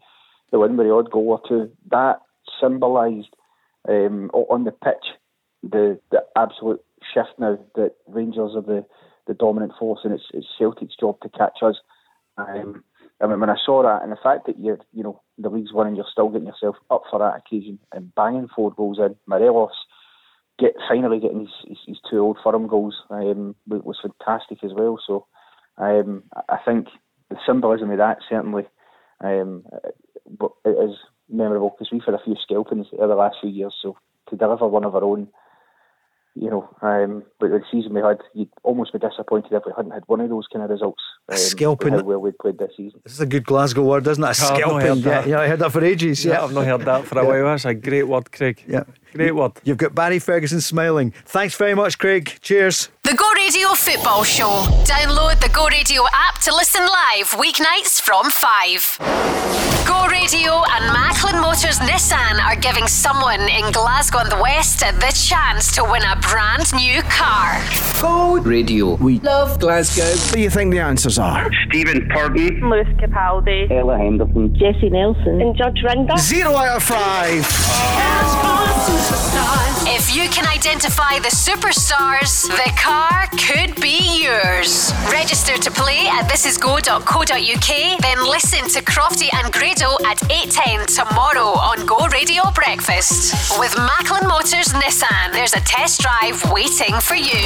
the win with the odd goal or two. That symbolised um, on the pitch the the absolute shift now that Rangers are the, the dominant force and it's, it's Celtic's job to catch us. Um, I mean, when I saw that and the fact that you're, you know, the league's winning, you're still getting yourself up for that occasion and banging four goals in. Morelos get finally getting his, his, his two old firm goals um, was fantastic as well. So um, I think the symbolism of that certainly um, is memorable because we've had a few scalpings over the last few years. So to deliver one of our own you know, um, but the season we had, you'd almost be disappointed if we hadn't had one of those kind of results. Um, scalping. How well we'd played this season. This is a good Glasgow word, isn't it? A scalping. Yeah, yeah, I heard that for ages. Yeah, yeah I've not heard that for a while. That's a great word, Craig. Yeah. Great word. You've got Barry Ferguson smiling. Thanks very much, Craig. Cheers. The Go Radio Football Show. Download the Go Radio app to listen live weeknights from 5. Go Radio and Macklin Motors Nissan are giving someone in Glasgow and the West the chance to win a brand new car. Go Radio. We love Glasgow. What do you think the answers are? Stephen Purdon. Lewis Capaldi. Ella Henderson. Jesy Nelson. And Judge Rinder. Zero out of five. If you can identify the superstars, the car could be yours. Register to play at thisisgo.co.uk, then listen to Crofty and Grado at 8.10 tomorrow on Go Radio Breakfast. With Macklin Motors Nissan, there's a test drive waiting for you.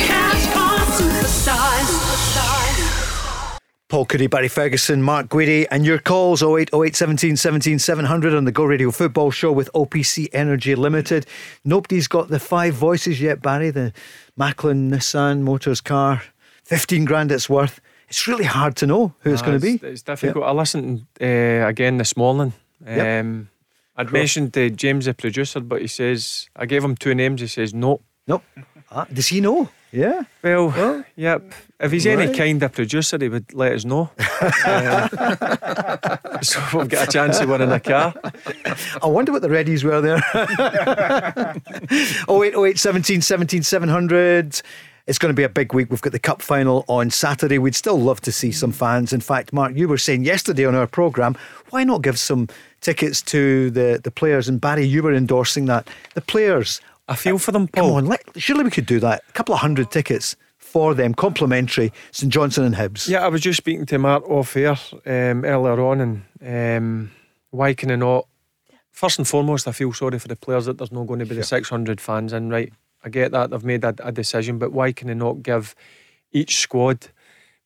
Paul Cooney, Barry Ferguson, Mark Guidi, and your calls 08 08 17 17 700 on the Go Radio Football Show with OPC Energy Limited. Nobody's got the five voices yet, Barry. The Macklin Nissan Motors car, 15 grand it's worth. It's really hard to know who it's going to be. It's difficult. I listened uh, again this morning. Yep. Um, I'd mentioned to James, the producer, but he says, I gave him two names. He says, no. Nope. Ah, does he know? Yeah. Well, Well, yep. If he's right. any kind of producer, he would let us know. Um, [LAUGHS] so we've got a chance of winning a car. I wonder what the readies were there. [LAUGHS] 08 08 17 17 700. It's going to be a big week. We've got the cup final on Saturday. We'd still love to see some fans. In fact, Mark, you were saying yesterday on our programme, why not give some tickets to the, the players? And Barry, you were endorsing that. The players. I feel for them, Paul. Come on, let, surely we could do that. A couple of hundred tickets for them, complimentary, St Johnstone and Hibs. Yeah, I was just speaking to Mark off air um, earlier on, and um, why can I not? First and foremost, I feel sorry for the players that there's not going to be the 600 fans in, right? I get that they've made a, a decision, but why can I not give each squad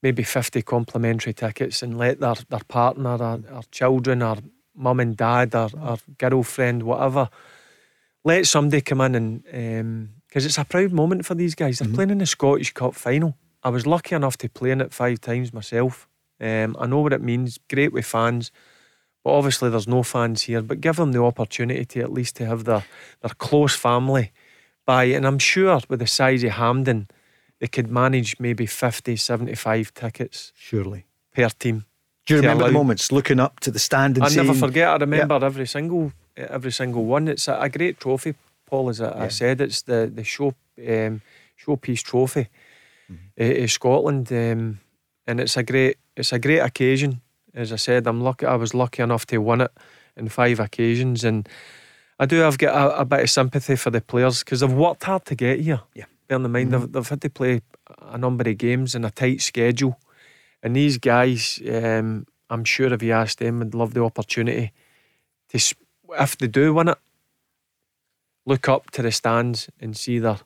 maybe 50 complimentary tickets and let their, their partner, or, or children, or mum and dad, or, or girlfriend, whatever, let somebody come in and because it's a proud moment for these guys. They're playing in the Scottish Cup final. I was lucky enough to play in it five times myself. Um, I know what it means. Great with fans, but obviously there's no fans here. But give them the opportunity to at least to have their their close family by. And I'm sure with the size of Hampden, they could manage maybe 50, 75 tickets Surely. per team. Do you remember the moments looking up to the stand and I saying, never forget. I remember every single every single one. It's a, a great trophy, Paul. As I, I said, it's the the show um, showpiece trophy Mm-hmm. uh, uh, Scotland, um, and it's a great it's a great occasion. As I said, I'm lucky. I was lucky enough to win it in five occasions, and I do have got a, a bit of sympathy for the players because they've worked hard to get here. Yeah. Bear in mind they've, they've had to play a number of games in a tight schedule, and these guys, um, I'm sure if you asked them, would love the opportunity to, if they do win it, look up to the stands and see their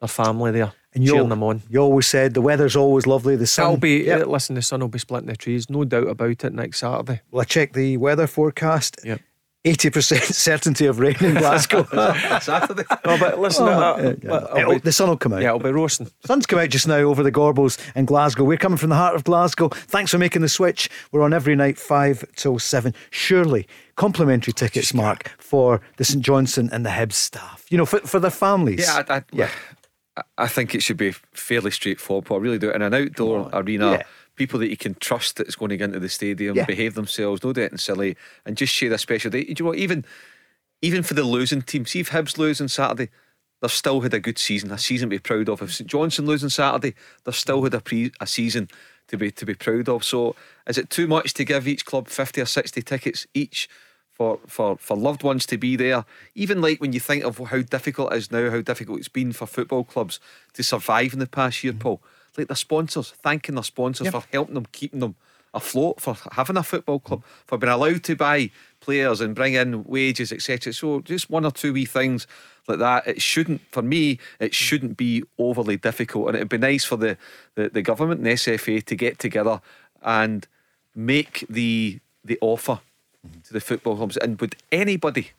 their family there And you cheering them on. You always said the weather's always lovely. The sun. That'll be Yep. uh, listen. The sun will be splitting the trees, no doubt about it. Next Saturday. Well, I checked the weather forecast. Yep. 80% [LAUGHS] certainty of rain in Glasgow. [LAUGHS] Saturday. [LAUGHS] No, but listen, Oh, uh, yeah, yeah. but I'll It'll- be- the sun will come out. yeah, it'll be roasting. Sun's come out just now over the Gorbals in Glasgow. We're coming from the heart of Glasgow. Thanks for making the switch. We're on every night, 5 till 7. Surely, complimentary tickets, Mark, for the St Johnstone and the Hibs staff. You know, for, for their families. Yeah, I, I, Yeah. I- think it should be fairly straightforward. Paul. I really do. In an outdoor arena, yeah. people that you can trust that's going to get into the stadium, Yeah. behave themselves, no getting silly, and just share a special day. Do you know what? Even even for the losing team, see if Hibs lose on Saturday, they've still had a good season, a season to be proud of. If St Johnstone lose on Saturday, they've still had a pre a season to be to be proud of. So is it too much to give each club fifty or sixty tickets each? for, for, for loved ones to be there. Even like when you think of how difficult it is now, how difficult it's been for football clubs to survive in the past year, mm. Paul. Like their sponsors, thanking their sponsors Yep. for helping them, keeping them afloat, for having a football club, mm. for being allowed to buy players and bring in wages, etc. So just one or two wee things like that. It shouldn't, for me, it mm. shouldn't be overly difficult. And it'd be nice for the, the, the government and the SFA to get together and make the the offer mm-hmm. to the football clubs. And would anybody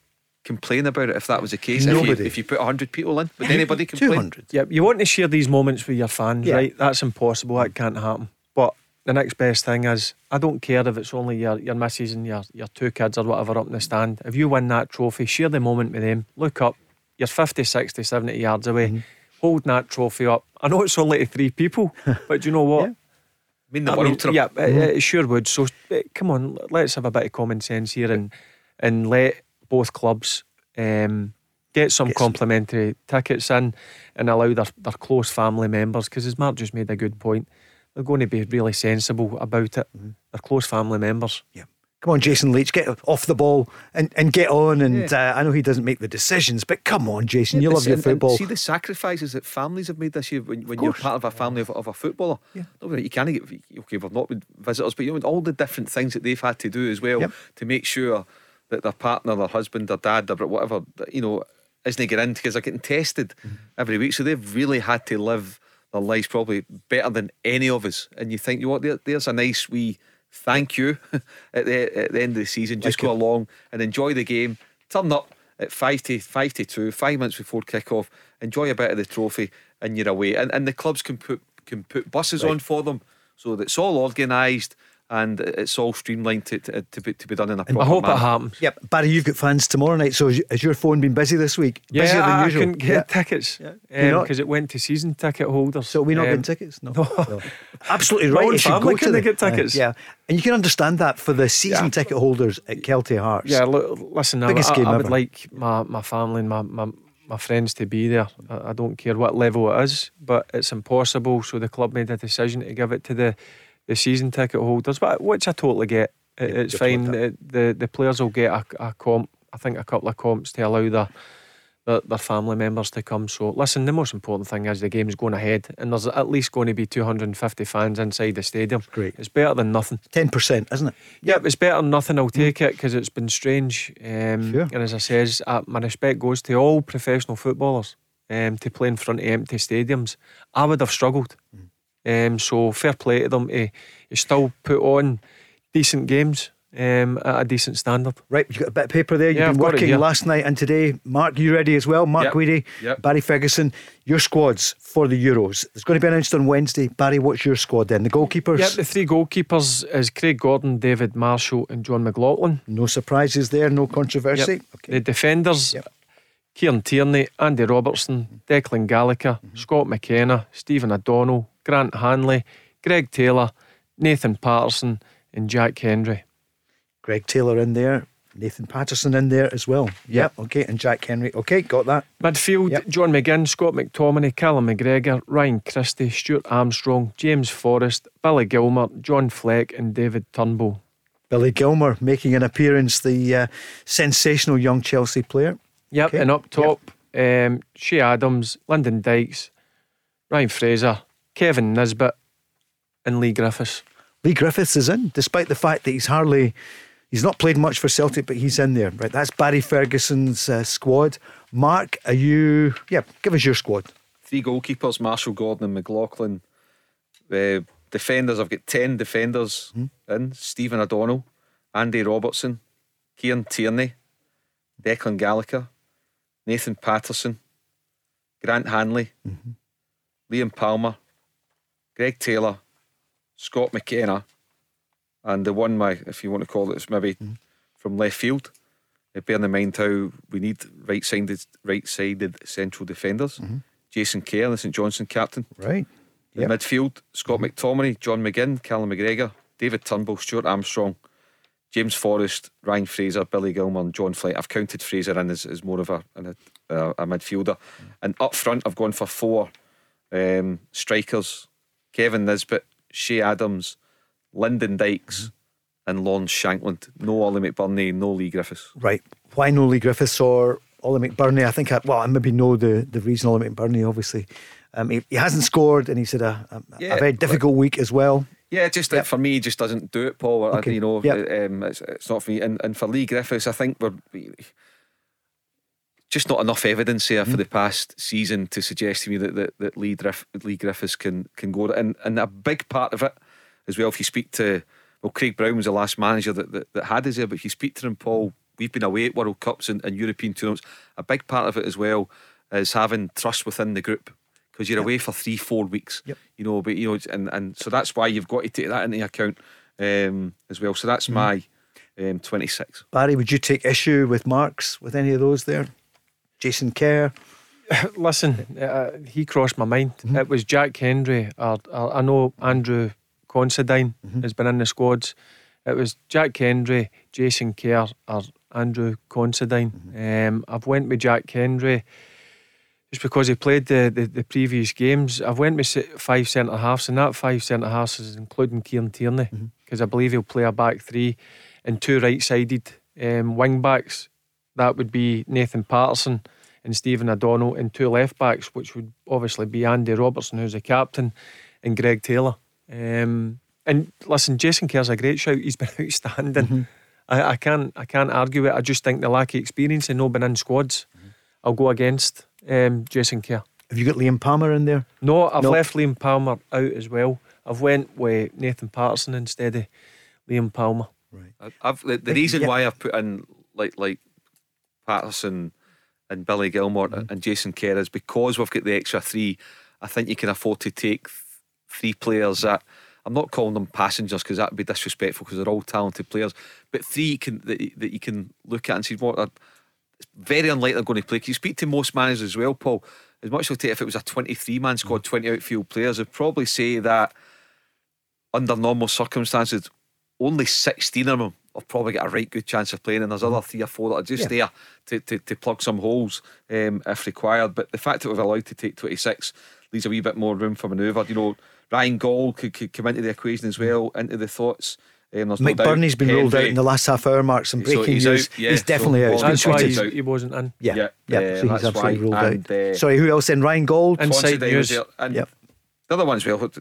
complain about it if that was the case? If Nobody. you, if you put 100 people in, would anybody complain? 200. Yeah, you want to share these moments with your fans, Yeah. right? That's impossible. That can't happen. But the next best thing is, I don't care if it's only your, your missus and your, your two kids or whatever up in the stand. If you win that trophy, share the moment with them. Look up. You're 50, 60, 70 yards away. Mm-hmm. Holding that trophy up. I know it's only to three people, [LAUGHS] but do you know what? I mean, the I world mean, to them. yeah, it, it sure would. So eh, come on, let's have a bit of common sense here and and let both clubs um, get some Get some- complimentary tickets in and allow their, their close family members. Because as Mark just made a good point, they're going to be really sensible about it. Mm-hmm. Their close family members. Yeah. Come on, Jason Leitch, get off the ball and, and get on. And uh, I know he doesn't make the decisions, but come on, Jason, you love your see- and- and football. See the sacrifices that families have made this year when, when you're part of a family of, of a footballer. Yeah. No, you can't get okay. We've not been visitors, but you know all the different things that they've had to do as well Yep. to make sure that their partner, their husband, their dad, their whatever, you know, isn't getting in because they're getting tested Mm-hmm. every week. So they've really had to live their lives probably better than any of us. And you think, you know what, there, there's a nice wee thank you [LAUGHS] at the at the end of the season. Just Like go it. along and enjoy the game. Turn up at five to five to two, five minutes before kick off. Enjoy a bit of the trophy, and you're away. And and the clubs can put can put buses on for them, so that it's all organised and it's all streamlined to to, to, be, to be done in a proper I hope manner. it happens. Yep, Barry, you've got fans tomorrow night. So has your phone been busy this week? Yeah, Busier than I, I usual. couldn't get Yeah. tickets Yeah. Do you not? because it went to season ticket holders. So we not Um, getting tickets? [LAUGHS] No. No. Absolutely My right. own should family go to couldn't the- get tickets. Uh, yeah, and you can understand that for the season Yeah. ticket holders at Kelty Hearts. Yeah, look, listen, I, Biggest I, game I would ever. like my, my family and my, my, my friends to be there. I, I don't care what level it is, but it's impossible. So the club made a decision to give it to the, the season ticket holders, but which I totally get. It, Yeah, it's fine. It, the the players will get a, a comp. I think a couple of comps to allow their, their their family members to come. So listen, the most important thing is the game's going ahead, and there's at least going to be 250 fans inside the stadium. Great. It's better than nothing. Ten percent, isn't it? Yeah, it's better than nothing. I'll take it because it's been strange. Um, Sure. And as I says, uh, my respect goes to all professional footballers um, to play in front of empty stadiums. I would have struggled. Um, so fair play to them to, to still put on decent games um, at a decent standard. Right, you've got a bit of paper there. You've Yeah, been it working last night and today. Mark, you ready as well? Mark Yep. Guidi, Yep. Barry Ferguson. Your squads for the Euros. It's going to be announced on Wednesday. Barry, what's your squad then? The goalkeepers. Yep, the three goalkeepers is Craig Gordon, David Marshall, and John McLaughlin. No surprises there. No controversy. Yep. The defenders, Yep. Kieran Tierney, Andy Robertson, Declan Gallagher, Mm-hmm. Scott McKenna, Stephen O'Donnell, Grant Hanley, Greg Taylor, Nathan Patterson, and Jack Hendry. Greg Taylor in there. Nathan Patterson in there as well. Yep. Okay. And Jack Hendry. Okay, got that. Midfield, Yep. John McGinn, Scott McTominay, Callum McGregor, Ryan Christie, Stuart Armstrong, James Forrest, Billy Gilmour, John Fleck, and David Turnbull. Billy Gilmour making an appearance, the uh, sensational young Chelsea player. Yep, Okay. and up top, um, Che Adams, Lyndon Dykes, Ryan Fraser, Kevin Nisbet, and Leigh Griffiths. Leigh Griffiths is in, despite the fact that he's hardly, he's not played much for Celtic, but he's in there. Right, that's Barry Ferguson's uh, squad. Mark, are you? Yeah, give us your squad. Three goalkeepers: Marshall, Gordon, and McLaughlin. The defenders, I've got ten defenders hmm. in: Stephen O'Donnell, Andy Robertson, Kieran Tierney, Declan Gallagher, Nathan Patterson, Grant Hanley, mm-hmm. Liam Palmer, Greg Taylor, Scott McKenna, and the one my, if you want to call it, it, is maybe mm-hmm. from left field. Uh, Bearing in mind how we need right-sided, right-sided central defenders. Mm-hmm. Jason Kerr, the St Johnstone captain. Right. Yep. midfield, Scott mm-hmm. McTominay, John McGinn, Callum McGregor, David Turnbull, Stuart Armstrong, James Forrest, Ryan Fraser, Billy Gilmour, and John Fleck. I've counted Fraser in as, as more of a, a, a, a midfielder. Mm. And up front, I've gone for four um, strikers Kevin Nisbet, Che Adams, Lyndon Dykes, and Lon Shankland. No Ollie McBurnie, no Leigh Griffiths. Right. Why no Leigh Griffiths or Ollie McBurnie? I think, I, well, I maybe know the, the reason Ollie McBurnie, obviously. Um, he, he hasn't scored and he's had a, a, Yeah, a very difficult week as well. Yeah, just that for me, just doesn't do it, Paul. I- You know, Yep. um, it's, it's not for me. And, and for Leigh Griffiths, I think we're just not enough evidence here Mm. for the past season to suggest to me that that, that Leigh, Griff, Leigh Griffiths can can go. And and a big part of it as well. If you speak to well, Craig Brown was the last manager that, that, that had us there, but if you speak to him, Paul, we've been away at World Cups and, and European tournaments. A big part of it as well is having trust within the group because you're away for three, four weeks. Yep. You know, but you know, and and so that's why you've got to take that into account um, as well. So that's my um, 26. Barry, would you take issue with marks with any of those there? Jason Kerr. [LAUGHS] Listen, uh, he crossed my mind. It was Jack Hendry. Or, or I know Andrew Considine has been in the squads. It was Jack Hendry, Jason Kerr, or Andrew Considine. Um, I've went with Jack Hendry just because he played the, the, the previous games. I've went with five centre halves, and that five centre halves is including Kieran Tierney, because I believe he'll play a back three and two right sided um, wing backs. That would be Nathan Patterson and Stephen O'Donnell, and two left backs, which would obviously be Andy Robertson, who's the captain, and Greg Taylor. Um, and listen, Jason Kerr's a great shout. He's [LAUGHS] been outstanding. I, I can't I can't argue it. I just think the lack of experience and not been in squads. I'll go against um, Jason Kerr. Have you got Liam Palmer in there? No, I've No. left Liam Palmer out as well. I've went with Nathan Patterson instead of Liam Palmer. I- I've the, the reason yeah. why I've put in like like Patterson and Billy Gilmour Mm-hmm. and Jason Kerr is because we've got the extra three. I think you can afford to take th- three players that I'm not calling them passengers because that would be disrespectful because they're all talented players. But three you can that, that you can look at and see what are it's very unlikely they're going to play. Can you speak to most managers as well, Paul? As much as if it was a 23 man squad, 20 outfield players, they'd probably say that under normal circumstances, only 16 of them have probably got a right good chance of playing, and there's other three or four that are just Yeah. there to, to, to plug some holes um, if required. But the fact that we've allowed to take 26 leaves a wee bit more room for manoeuvre. You know, Ryan Gauld could, could come into the equation as well, into the thoughts. Um, there's no Mike doubt. Burney's been ruled out in the last half hour mark. Some So breaking he's news. out, yeah, he's definitely so out. It's been That's why tweeted. he's, out. he wasn't in. Yeah, Yeah, yeah. uh, so he's that's absolutely why. ruled And, out. uh, Sorry, who else then? Ryan Gauld. Inside Considine was news. and Yep. the other one as well,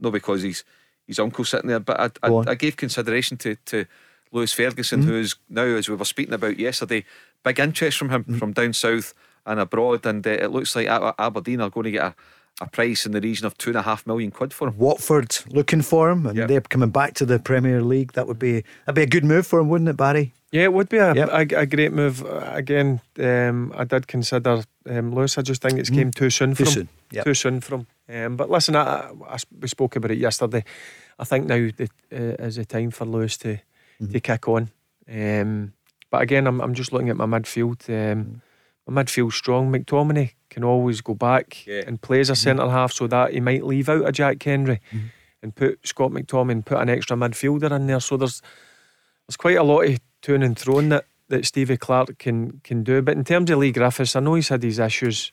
not because he's his uncle sitting there, but I, I, on. I gave consideration to to Lewis Ferguson, who's now, as we were speaking about yesterday, big interest from him from down south and abroad, and uh, it looks like Aberdeen are going to get a, a price in the region of two and a half million quid for him. Watford looking for him, and Yep. they're coming back to the Premier League. That would be that'd be a good move for him, wouldn't it, Barry? Yeah, it would be a, Yep. a, a great move. Uh, Again, um, I did consider um, Lewis. I just think it's came too soon for Too him. soon, yep. Too soon for him. Um, but listen, I, I, I s- we spoke about it yesterday. I think now the, uh, is the time for Lewis to, to mm-hmm. kick on. Um, but again, I'm, I'm just looking at my midfield. Um, mm-hmm. My midfield's strong. McTominay can always go back Yeah. and play as a mm-hmm. centre half so that he might leave out a Jack Hendry and put Scott McTominay and put an extra midfielder in there. So there's there's quite a lot of to and throwing that, that Stevie Clarke can can do. But in terms of Leigh Griffiths, I know he's had his issues.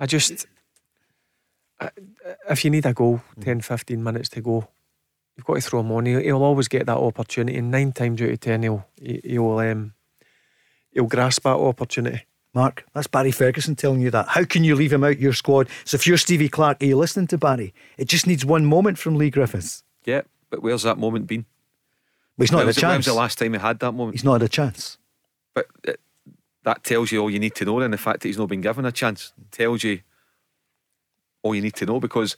I just I- if you need a goal, 10, 15 minutes to go, you've got to throw him on. He'll, he'll always get that opportunity, and nine times out of ten, he'll he- he'll um, he'll grasp that opportunity. Mark, that's Barry Ferguson telling you that. How can you leave him out your squad? So if you're Stevie Clarke, are you listening to Barry? It just needs one moment from Leigh Griffiths. Yeah, but where's that moment been? But he's not when had a was, it- when was chance. the last time he had that moment? He's not had a chance. But uh, that tells you all you need to know. And the fact that he's not been given a chance tells you all you need to know. Because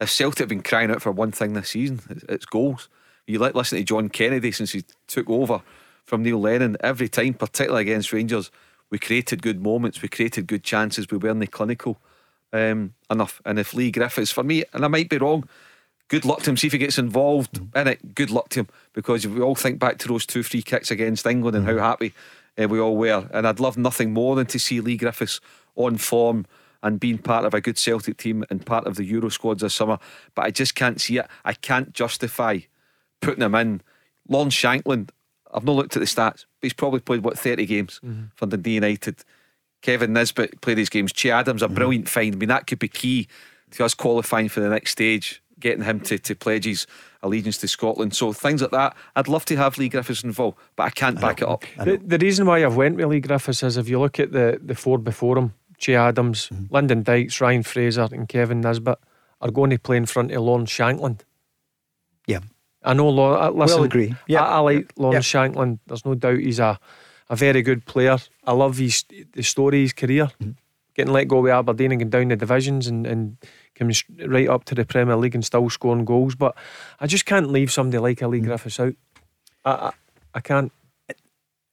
if Celtic have been crying out for one thing this season, it's, it's goals. You like listen to John Kennedy since he took over from Neil Lennon. Every time, particularly against Rangers, we created good moments. We created good chances. We weren't clinical um, enough. And if Leigh Griffiths, for me, and I might be wrong. Good luck to him. See if he gets involved in it. Good luck to him because we all think back to those two free kicks against England and how happy uh, we all were. And I'd love nothing more than to see Leigh Griffiths on form and being part of a good Celtic team and part of the Euro squads this summer. But I just can't see it. I can't justify putting him in. Lon Shankland, I've not looked at the stats, but he's probably played what 30 games for Dundee United. Kevin Nisbet played these games. Che Adams, a brilliant find. I mean, that could be key to us qualifying for the next stage. getting him to, to pledge his allegiance to Scotland. So things like that, I'd love to have Leigh Griffiths involved, but I can't back it up. The, the reason why I've went with Leigh Griffiths is if you look at the, the four before him, Che Adams, Mm-hmm. Lyndon Dykes, Ryan Fraser, and Kevin Nisbet are going to play in front of Lawrence Shankland. Yeah. I know. Law, uh, listen, We'll agree. Yeah. I, I like Yeah. Shankland. There's no doubt he's a, a very good player. I love his the story of his career. Mm-hmm. Getting let go with Aberdeen and going down the divisions and, and coming right up to the Premier League and still scoring goals. But I just can't leave somebody like Ali Mm. Leigh Griffiths out. I, I, I can't.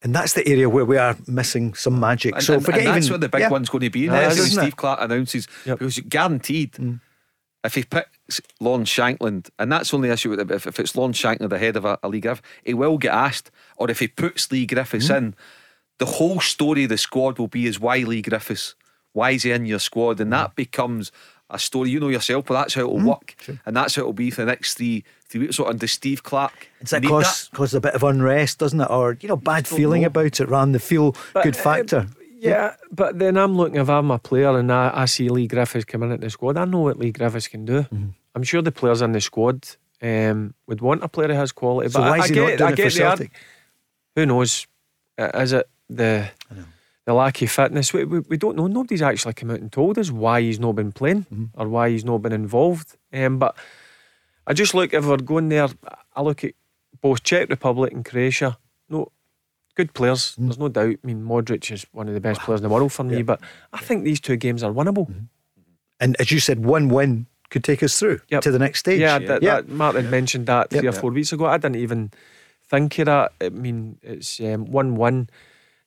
And that's the area where we are missing some magic. And, so and- forget and that's even where the big yeah. one's going to be. Now, is, Steve? Clarke announces because guaranteed Mm. if he picks Lawrence Shankland, and that's the only issue with it, if, if it's Lawrence Shankland ahead of a, a Leigh Griffith, he will get asked. Or if he puts Leigh Griffiths Mm. in, the whole story of the squad will be is why Leigh Griffiths, why is he in your squad, and Mm. that becomes a story you know yourself. But that's how it will work, and that's how it will be for the next three three weeks. So under Steve Clarke, Does that need cause, cause a bit of unrest, doesn't it? Or, you know, bad feeling about it rather than the feel good uh, factor? Yeah, but then I'm looking if I'm a player and I, I see Leigh Griffiths coming into the squad. I know what Leigh Griffiths can do. Mm-hmm. I'm sure the players in the squad um, would want a player of his quality. So but I- why is I he get, not doing I it for the ar- Celtic? Who knows? Uh, Is it the the lack of fitness? We, we, we don't know. Nobody's actually come out and told us why he's not been playing Mm-hmm. or why he's not been involved. Um, but I just look if we're going there. I look at both Czech Republic and Croatia. No, good players. Mm-hmm. There's no doubt. I mean, Modric is one of the best players in the world for me. But I think these two games are winnable. Mm-hmm. And as you said, one win could take us through Yep. to the next stage. Yeah, that, yeah. that Martin mentioned that three Yep. or four weeks ago. I didn't even think of that. I mean, it's um, one-one,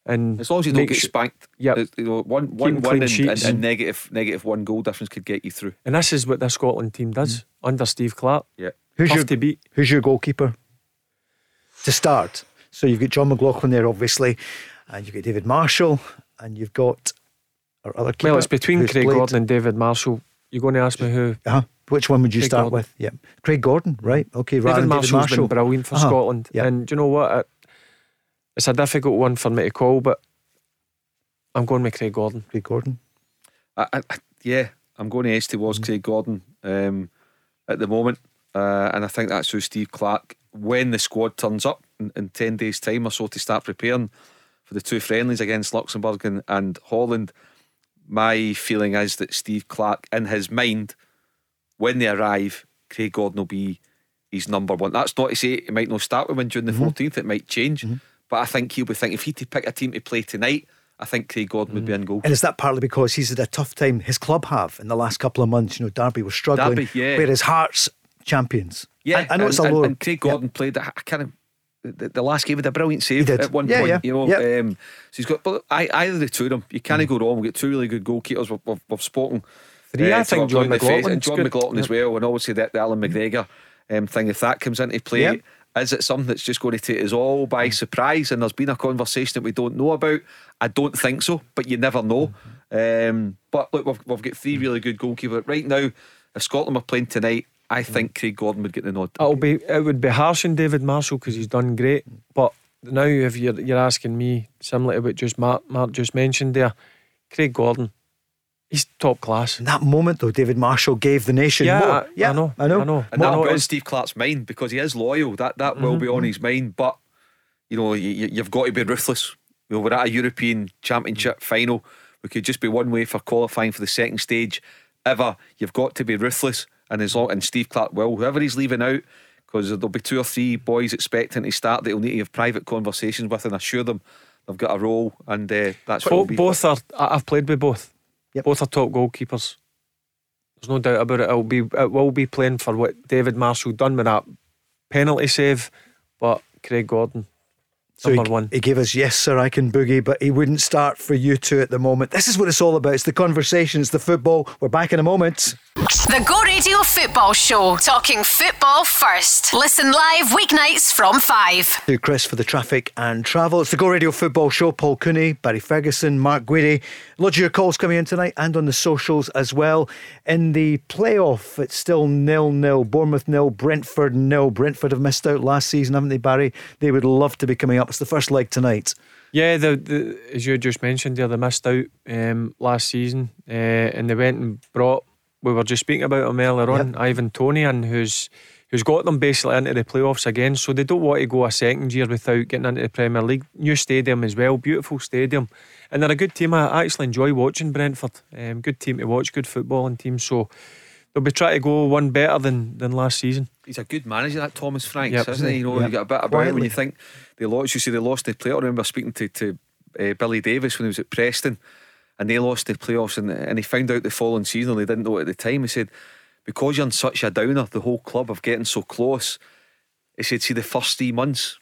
and As long as you don't get su- spanked, Yep. it's, you know, one, Keeping one, one clean and, and, and negative, negative one goal difference could get you through. And this is what the Scotland team does under Steve Clarke. Yeah. Who's Tough your, to beat. Who's your goalkeeper to start? So you've got John McLaughlin there, obviously, and you've got David Marshall, and you've got our other keeper. Well, it's between Craig played. Gordon and David Marshall. You're going to ask me who? Uh-huh. Which one would you Craig start Gordon. with? Yeah, Craig Gordon, right? Okay, rather David than Marshall's David Marshall. been brilliant for Uh-huh. Scotland. Yeah. And do you know what? It, it's a difficult one for me to call, but I'm going with Craig Gordon. Craig Gordon. I, I, I- yeah, I'm going to S towards Craig Gordon um, at the moment, uh, and I think that's who Steve Clarke. When the squad turns up in, in ten days' time or so to start preparing for the two friendlies against Luxembourg and, and Holland, my feeling is that Steve Clarke, in his mind, when they arrive, Craig Gordon will be his number one. That's not to say he might not start with him during the 14th, it might change. But I think he'll be thinking if he to pick a team to play tonight, I think Craig Gordon would be in goal. And is that partly because he's had a tough time his club have in the last couple of months? You know, Derby was struggling, Derby, yeah. whereas Hearts champions. Yeah, I, I know and, it's a lower. And Craig Gordon played. I kind of the, the last game with a brilliant save at one Yeah, point. yeah, You know, yeah. um, so he's got. But I, either the two of them, you can't go wrong. We've got two really good goalkeepers. We've, we've, we've spoken. Three, I think John face, and John good. McLaughlin as well, and obviously that the Allan McGregor um, thing. If that comes into play. Yeah. Is it something that's just going to take us all by mm. surprise? And there's been a conversation that we don't know about. I don't think so, but you never know. Mm-hmm. Um, but look, we've, we've got three really good goalkeepers right now. If Scotland were playing tonight, I mm. think Craig Gordon would get the nod. It'll be it would be harsh on David Marshall because he's done great. Mm. But now if you're you're asking me similar to what just Mark Mark just mentioned there, Craig Gordon, he's top class. in that moment, though, David Marshall gave the nation Yeah, more. I- yeah, I know, I know. I know. And More that'll be on Steve Clarke's mind because he is loyal. That that will be on his mind. But you know, you, you- you've got to be ruthless. You know, we're at a European Championship final. We could just be one way for qualifying for the second stage. Ever, you've got to be ruthless. And as long and Steve Clarke will, whoever he's leaving out, because there'll be two or three boys expecting to start that he'll need to have private conversations with and assure them they've got a role. And uh, that's what Bo- be. both are. I've played with both. Yep. Both are top goalkeepers. There's no doubt about it. It'll be it will be playing for what David Marshall done with that penalty save, but Craig Gordon So number he, one. he gave us yes, sir, I can boogie, but he wouldn't start for you two at the moment. This is what it's all about. It's the conversation, it's the football. We're back in a moment. The Go Radio Football Show, talking football first. Listen live weeknights from 5. To Chris for the traffic and travel. It's the Go Radio Football Show. Paul Cooney, Barry Ferguson, Mark Guidi. Loads of your calls coming in tonight and on the socials as well. In the playoff, it's still nil nil. Bournemouth nil, Brentford nil. Brentford have missed out last season, haven't they, Barry? They would love to be coming up. It's the first leg tonight. Yeah, the, the as you just mentioned there, they missed out um, last season, uh, and they went and brought we were just speaking about him earlier on, Ivan Toney, and who's who's got them basically into the playoffs again. So they don't want to go a second year without getting into the Premier League. New stadium as well, beautiful stadium, and they're a good team. I actually enjoy watching Brentford. Um, good team to watch, good footballing team. So they'll be trying to go one better than than last season. He's a good manager, that Thomas Franks, Yep. isn't he? You know, Yep. you get a bit about him Quietly. when you think they lost. You see, they lost the play. I remember speaking to to uh, Billy Davies when he was at Preston, and they lost the playoffs, and and he found out the following season. They didn't know it at the time. He said, because you're in such a downer, the whole club of getting so close. He said, see the first three months.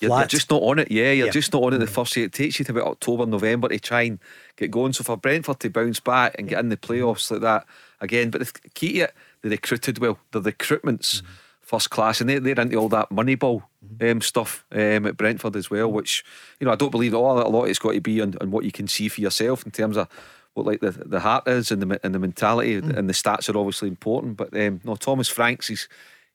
You're, you're just not on it, yeah. You're Yeah. just not on it the mm. first year. It takes you to about October, November to try and get going. So for Brentford to bounce back and get in the playoffs like that again, but the key to it, they recruited well. The recruitment's mm-hmm. First class, and they, they're into all that Moneyball um, stuff um, at Brentford as well. Which you know I don't believe all a lot. It's got to be on, on what you can see for yourself in terms of what like the the heart is and the and the mentality and the stats are obviously important. But um, no, Thomas Franks, he's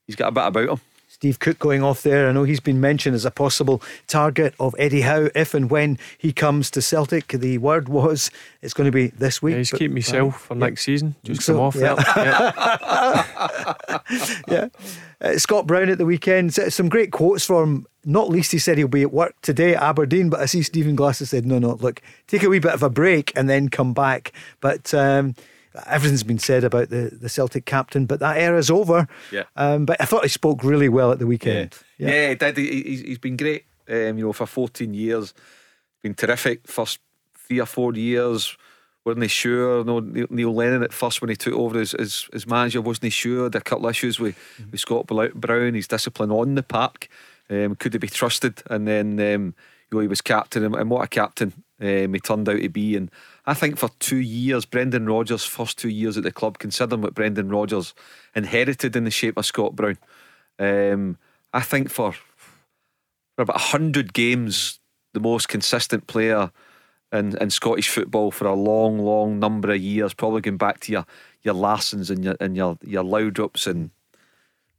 he's got a bit about him. Steve Cook going off there. I know he's been mentioned as a possible target of Eddie Howe if and when he comes to Celtic. The word was it's going to be this week. Yeah, he's but- keep myself for Yeah. next season. Just So, come off yeah. there. Yeah. [LAUGHS] yeah. Uh, Scott Brown at the weekend. Some great quotes from. Not least, he said he'll be at work today at Aberdeen, but I see Stephen Glasser said, no, no, look, take a wee bit of a break and then come back. But um, everything's been said about the, the Celtic captain, but that era's over. Yeah. Um, but I thought he spoke really well at the weekend. Yeah, he did. He, he's, been great. Um, you know, for 14 years, been terrific. First three or four years, weren't he sure? No, Neil Lennon at first when he took over as, as, as manager wasn't he sure? There a couple of issues with, with Scott Brown, his discipline on the park. Um, could he be trusted? And then um, you know he was captain, and, and what a captain um, he turned out to be. And I think for two years, Brendan Rodgers' first two years at the club, considering what Brendan Rodgers inherited in the shape of Scott Brown, um, I think for for about 100 games, the most consistent player in, in Scottish football for a long, long number of years, probably going back to your, your Larssons and your, and your, your Laudrups and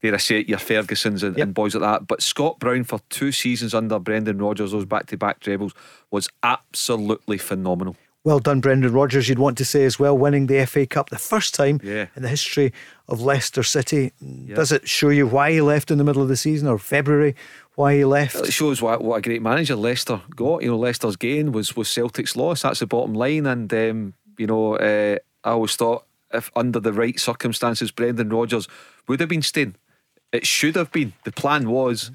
dare I say it, your Fergusons and, and boys like that. But Scott Brown for two seasons under Brendan Rodgers, those back to back trebles, was absolutely phenomenal. Well done, Brendan Rodgers. You'd want to say as well, winning the FA Cup the first time Yeah. in the history of Leicester City. Does it show you why he left in the middle of the season or February? Why he left? It shows what, what a great manager Leicester got. You know, Leicester's gain was was Celtic's loss. That's the bottom line. And um, you know, uh, I always thought if under the right circumstances, Brendan Rodgers would have been staying. It should have been. The plan was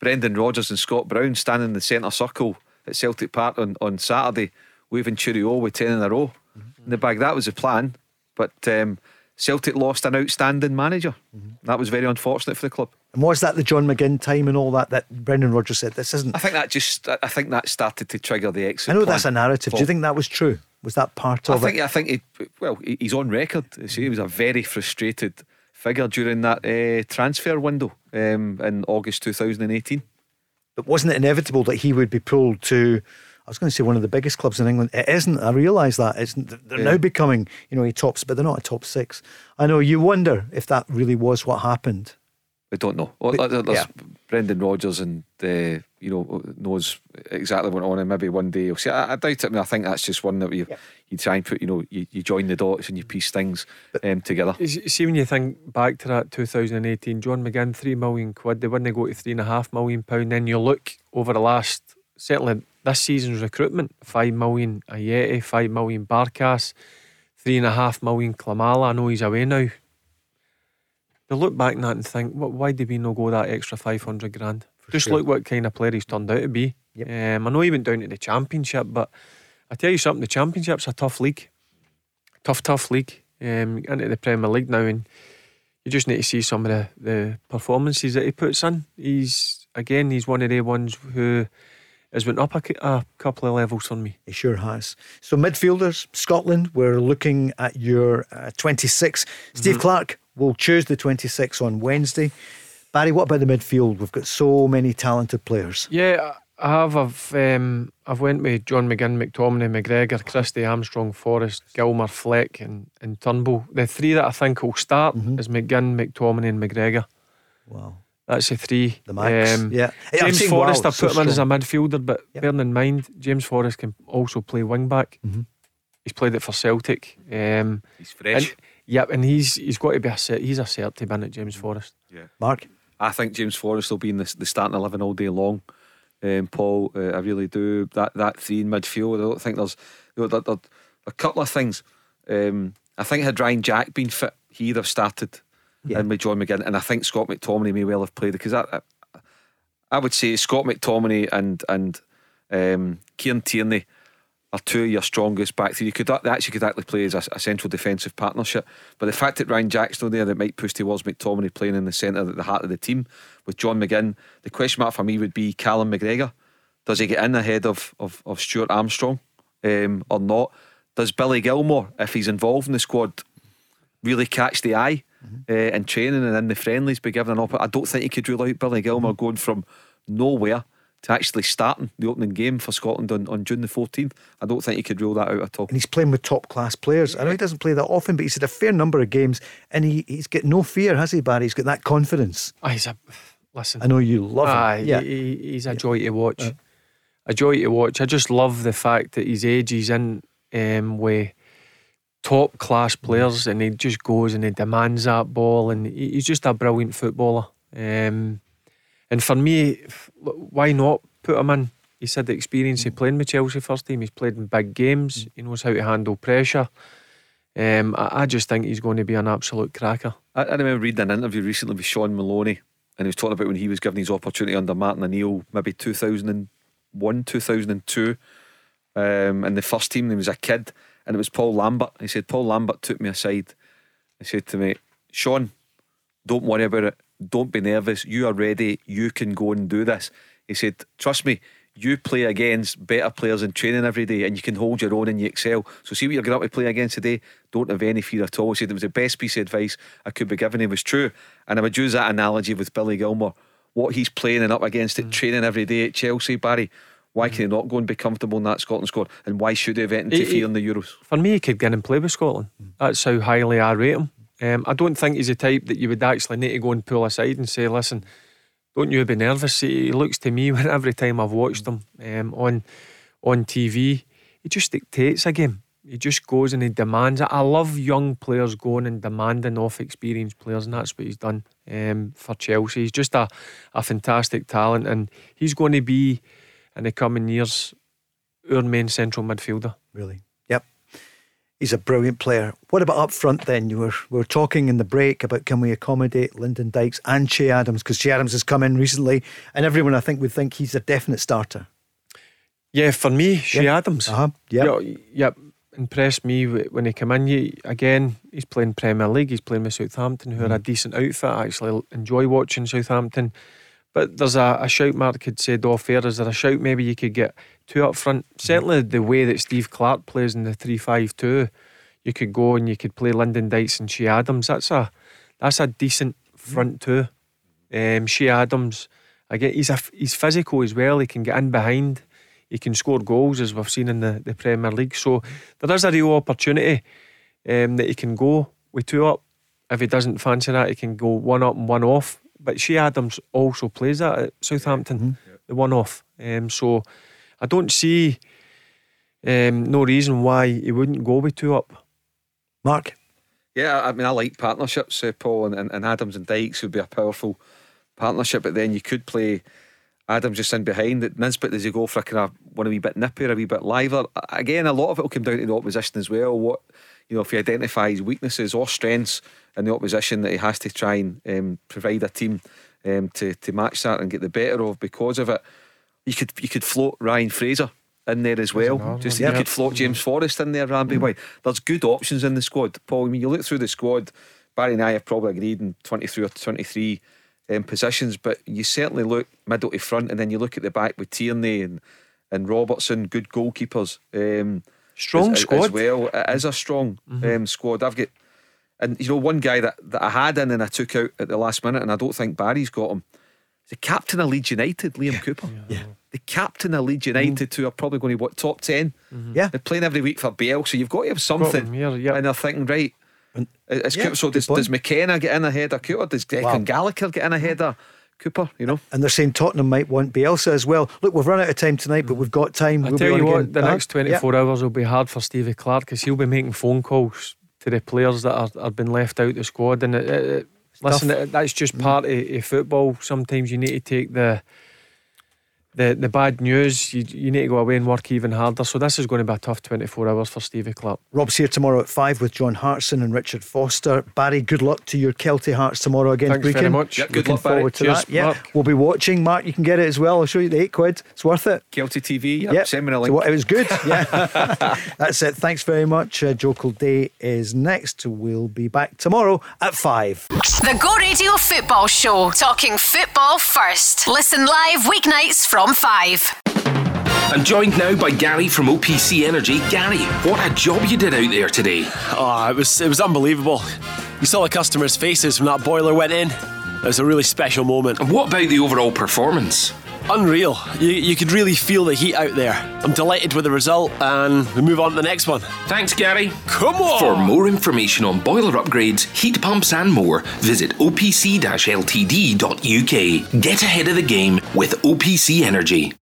Brendan Rodgers and Scott Brown standing in the centre circle at Celtic Park on, on Saturday, waving cheerio with ten in a row in the bag. That was the plan. But um, Celtic lost an outstanding manager. That was very unfortunate for the club. And was that the John McGinn time and all that that Brendan Rodgers said this isn't? I think that just I think that started to trigger the exit. I know that's a narrative. Do you think that was true? Was that part of I think it? I think he, well he's on record. See, he was a very frustrated figure during that uh, transfer window um, in August 2018. But wasn't it inevitable that he would be pulled to? I was going to say one of the biggest clubs in England. It isn't. I realise that. It's, they're Yeah. now becoming, you know, a tops, but they're not a top six. I know. You wonder if that really was what happened. I don't know. Well, But- there- there's yeah. Brendan Rodgers and uh, you know knows exactly what went on, and maybe one day he'll see. I, I doubt it. I, mean, I think that's just one that you you try and put. You know, you, you join the dots and you piece things um, together. See, when you think back to that 2018, John McGinn, three million quid, they wouldn't go to three and a half million pound. Then you look over the last, certainly this season's recruitment, five million Ajeti, five million Barkas, three and a half million Klimala. I know he's away now. They look back on that and think, what, why did we not go that extra 500 grand? Just sure. look what kind of player he's turned out to be. Um, I know he went down to the Championship, but I tell you something, the Championship's a tough league. Tough, tough league. Um, into the Premier League now, and you just need to see some of the, the performances that he puts in. He's again, he's one of the ones who has went up a, a couple of levels on me. He sure has. So midfielders, Scotland. We're looking at your uh, 26. Steve Mm-hmm. Clarke will choose the 26 on Wednesday. Barry, what about the midfield? We've got so many talented players. Yeah, I have. I've um, I've went with John McGinn, McTominay, McGregor, Christie, Armstrong, Forrest, Gilmour, Fleck, and, and Turnbull. The three that I think will start is McGinn, McTominay, and McGregor. Wow. That's the three. The max, yeah. Yeah, James Forrest, wow, I so put him in as a midfielder, but bearing in mind, James Forrest can also play wing back. Mm-hmm. He's played it for Celtic. Um, He's fresh. and- Yep, and he's he's got to be a cert, he's a certainty man at James Forrest. Yeah. Mark? I think James Forrest will be in the, the starting 11 all day long. Um, Paul, uh, I really do. That that three in midfield, I don't think there's you know, there, there, a couple of things. Um, I think had Ryan Jack been fit, he'd have started Yeah. in with John McGinn, and I think Scott McTominay may well have played because I, I, I would say Scott McTominay and and um, Kieran Tierney are two of your strongest back three. You could they actually could actually play as a, a central defensive partnership. But the fact that Ryan Jack's not there, that might push towards McTominay playing in the centre at the heart of the team with John McGinn. The question mark for me would be Callum McGregor. Does he get in ahead of of, of Stuart Armstrong um, or not? Does Billy Gilmour, if he's involved in the squad, really catch the eye uh, in training and in the friendlies, be given an opportunity? I don't think you could rule out Billy Gilmour going from nowhere to actually starting the opening game for Scotland on, on June the 14th. I don't think you could rule that out at all. And he's playing with top class players. I know he doesn't play that often, but he's had a fair number of games and he, he's got no fear, has he, Barry? He's got that confidence. Oh, he's a listen. I know you love him. Aye, yeah. he, he- he's a joy to watch. A joy to watch. I just love the fact that his age he's in um, with top class players and he just goes and he demands that ball and he's just a brilliant footballer. Um, and for me, why not put him in? He said the experience of playing with Chelsea first team. He's played in big games. He knows how to handle pressure. Um, I, I just think he's going to be an absolute cracker. I, I remember reading an interview recently with Shaun Maloney, and he was talking about when he was given his opportunity under Martin O'Neill, maybe 2001, 2002, um, in the first team. He was a kid, and it was Paul Lambert. He said, Paul Lambert took me aside. He said to me, Shaun, don't worry about it. Don't be nervous. You are ready. You can go and do this. He said, Trust me, you play against better players in training every day and you can hold your own and you excel. So, see what you're going up to play against today. Don't have any fear at all. He said it was the best piece of advice I could be given. It was true. And I would use that analogy with Billy Gilmour. What he's playing and up against Mm. at training every day at Chelsea, Barry. Why can he not go and be comfortable in that Scotland squad? And why should he have anything to He- he- fear in the Euros? For me, he could get in and play with Scotland. That's how highly I rate him. Um, I don't think he's the type that you would actually need to go and pull aside and say, "Listen, don't you be nervous." He he looks to me [LAUGHS] when every time I've watched him um, on on TV, he just dictates a game. He just goes and he demands it. I love young players going and demanding off experienced players, and that's what he's done um, for Chelsea. He's just a, a fantastic talent, and he's going to be in the coming years our main central midfielder. Really? Yep. He's a brilliant player. What about up front then? You were we were talking in the break about can we accommodate Lyndon Dykes and Che Adams because Che Adams has come in recently, and everyone I think would think he's a definite starter. Yeah, for me, Che Adams. Uh huh. Yeah. Yeah, yep. Impressed me when he came in. He, again, he's playing Premier League. He's playing with Southampton, who are a decent outfit. I actually enjoy watching Southampton. But there's a, a shout Mark had said off air. Is there a shout maybe you could get two up front? Certainly the way that Steve Clarke plays in the three five two, you could go and you could play Lyndon Dykes and Che Adams. That's a that's a decent front two. Um, Che Adams, again, he's a, he's physical as well. He can get in behind. He can score goals as we've seen in the, the Premier League. So there is a real opportunity um, that he can go with two up. If he doesn't fancy that, he can go one up and one off. But Che Adams also plays that at Southampton, the one off. Um, so I don't see um, no reason why he wouldn't go with two up. Mark? Yeah, I mean, I like partnerships, uh, Paul, and, and, and Adams and Dykes would be a powerful partnership, but then you could play Adams just in behind. it. Nisbet, does he go for a kind of one a wee bit nippier, a wee bit liver? Again, a lot of it will come down to the opposition as well. What, you know, if he identifies weaknesses or strengths in the opposition that he has to try and um, provide a team um, to, to match that and get the better of because of it. You could you could float Ryan Fraser in there as well. Just one, you yeah. could float James Forrest in there, Ramby White. There's good options in the squad, Paul. I mean, you look through the squad. Barry and I have probably agreed in 23 or 23 um, positions, but you certainly look middle to front, and then you look at the back with Tierney and and Robertson, good goalkeepers. Um, Strong as, squad. Mm-hmm. as well. It is a strong um, squad. I've got, and you know, one guy that, that I had in and I took out at the last minute, and I don't think Barry's got him. The captain of Leeds United, Liam Cooper. Yeah. The captain of Leeds United, mm. who are probably going to what top 10 mm-hmm. Yeah. They're playing every week for Biel, so you've got to have something. him here, yeah. And they're thinking, right, And- it's Yeah, Cooper. So does, does McKenna get in ahead of Cooper? Does Declan Wow. Gallagher get in ahead of Cooper? You know, And they're saying Tottenham might want Bielsa as well. Look, we've run out of time tonight, but mm. we've got time. I We'll tell be you what, again. the next 24 hours will be hard for Stevie Clarke because he'll be making phone calls to the players that are, are been left out the squad. And it, it, listen, that's just part of, of football. Sometimes you need to take the the the bad news. You, you need to go away and work even harder. So this is going to be a tough 24 hours for Stevie Clarke. Rob's here tomorrow at five with John Hartson and Richard Foster. Barry, good luck to your Kelty Hearts tomorrow against Thanks very much. Yeah, good Looking luck, Barry. forward to Cheers, that. Yeah, Mark. we'll be watching. Mark, you can get it as well. I'll show you the eight quid. It's worth it. Kelty TV. Yep. Yep. Send me a So link. what- it was good. Yeah. [LAUGHS] That's it. Thanks very much. Uh, Joe Day is next. We'll be back tomorrow at five. The Go Radio Football Show, talking football first. Listen live weeknights from 5. I'm joined now by Gary from OPC Energy. Gary, what a job you did out there today. Oh, it was it was unbelievable. You saw the customers' faces when that boiler went in. It was a really special moment. And what about the overall performance? Unreal. You, you could really feel the heat out there. I'm delighted with the result, and we move on to the next one. Thanks, Gary. Come on! For more information on boiler upgrades, heat pumps, and more, visit opc-ltd.uk. Get ahead of the game with OPC Energy.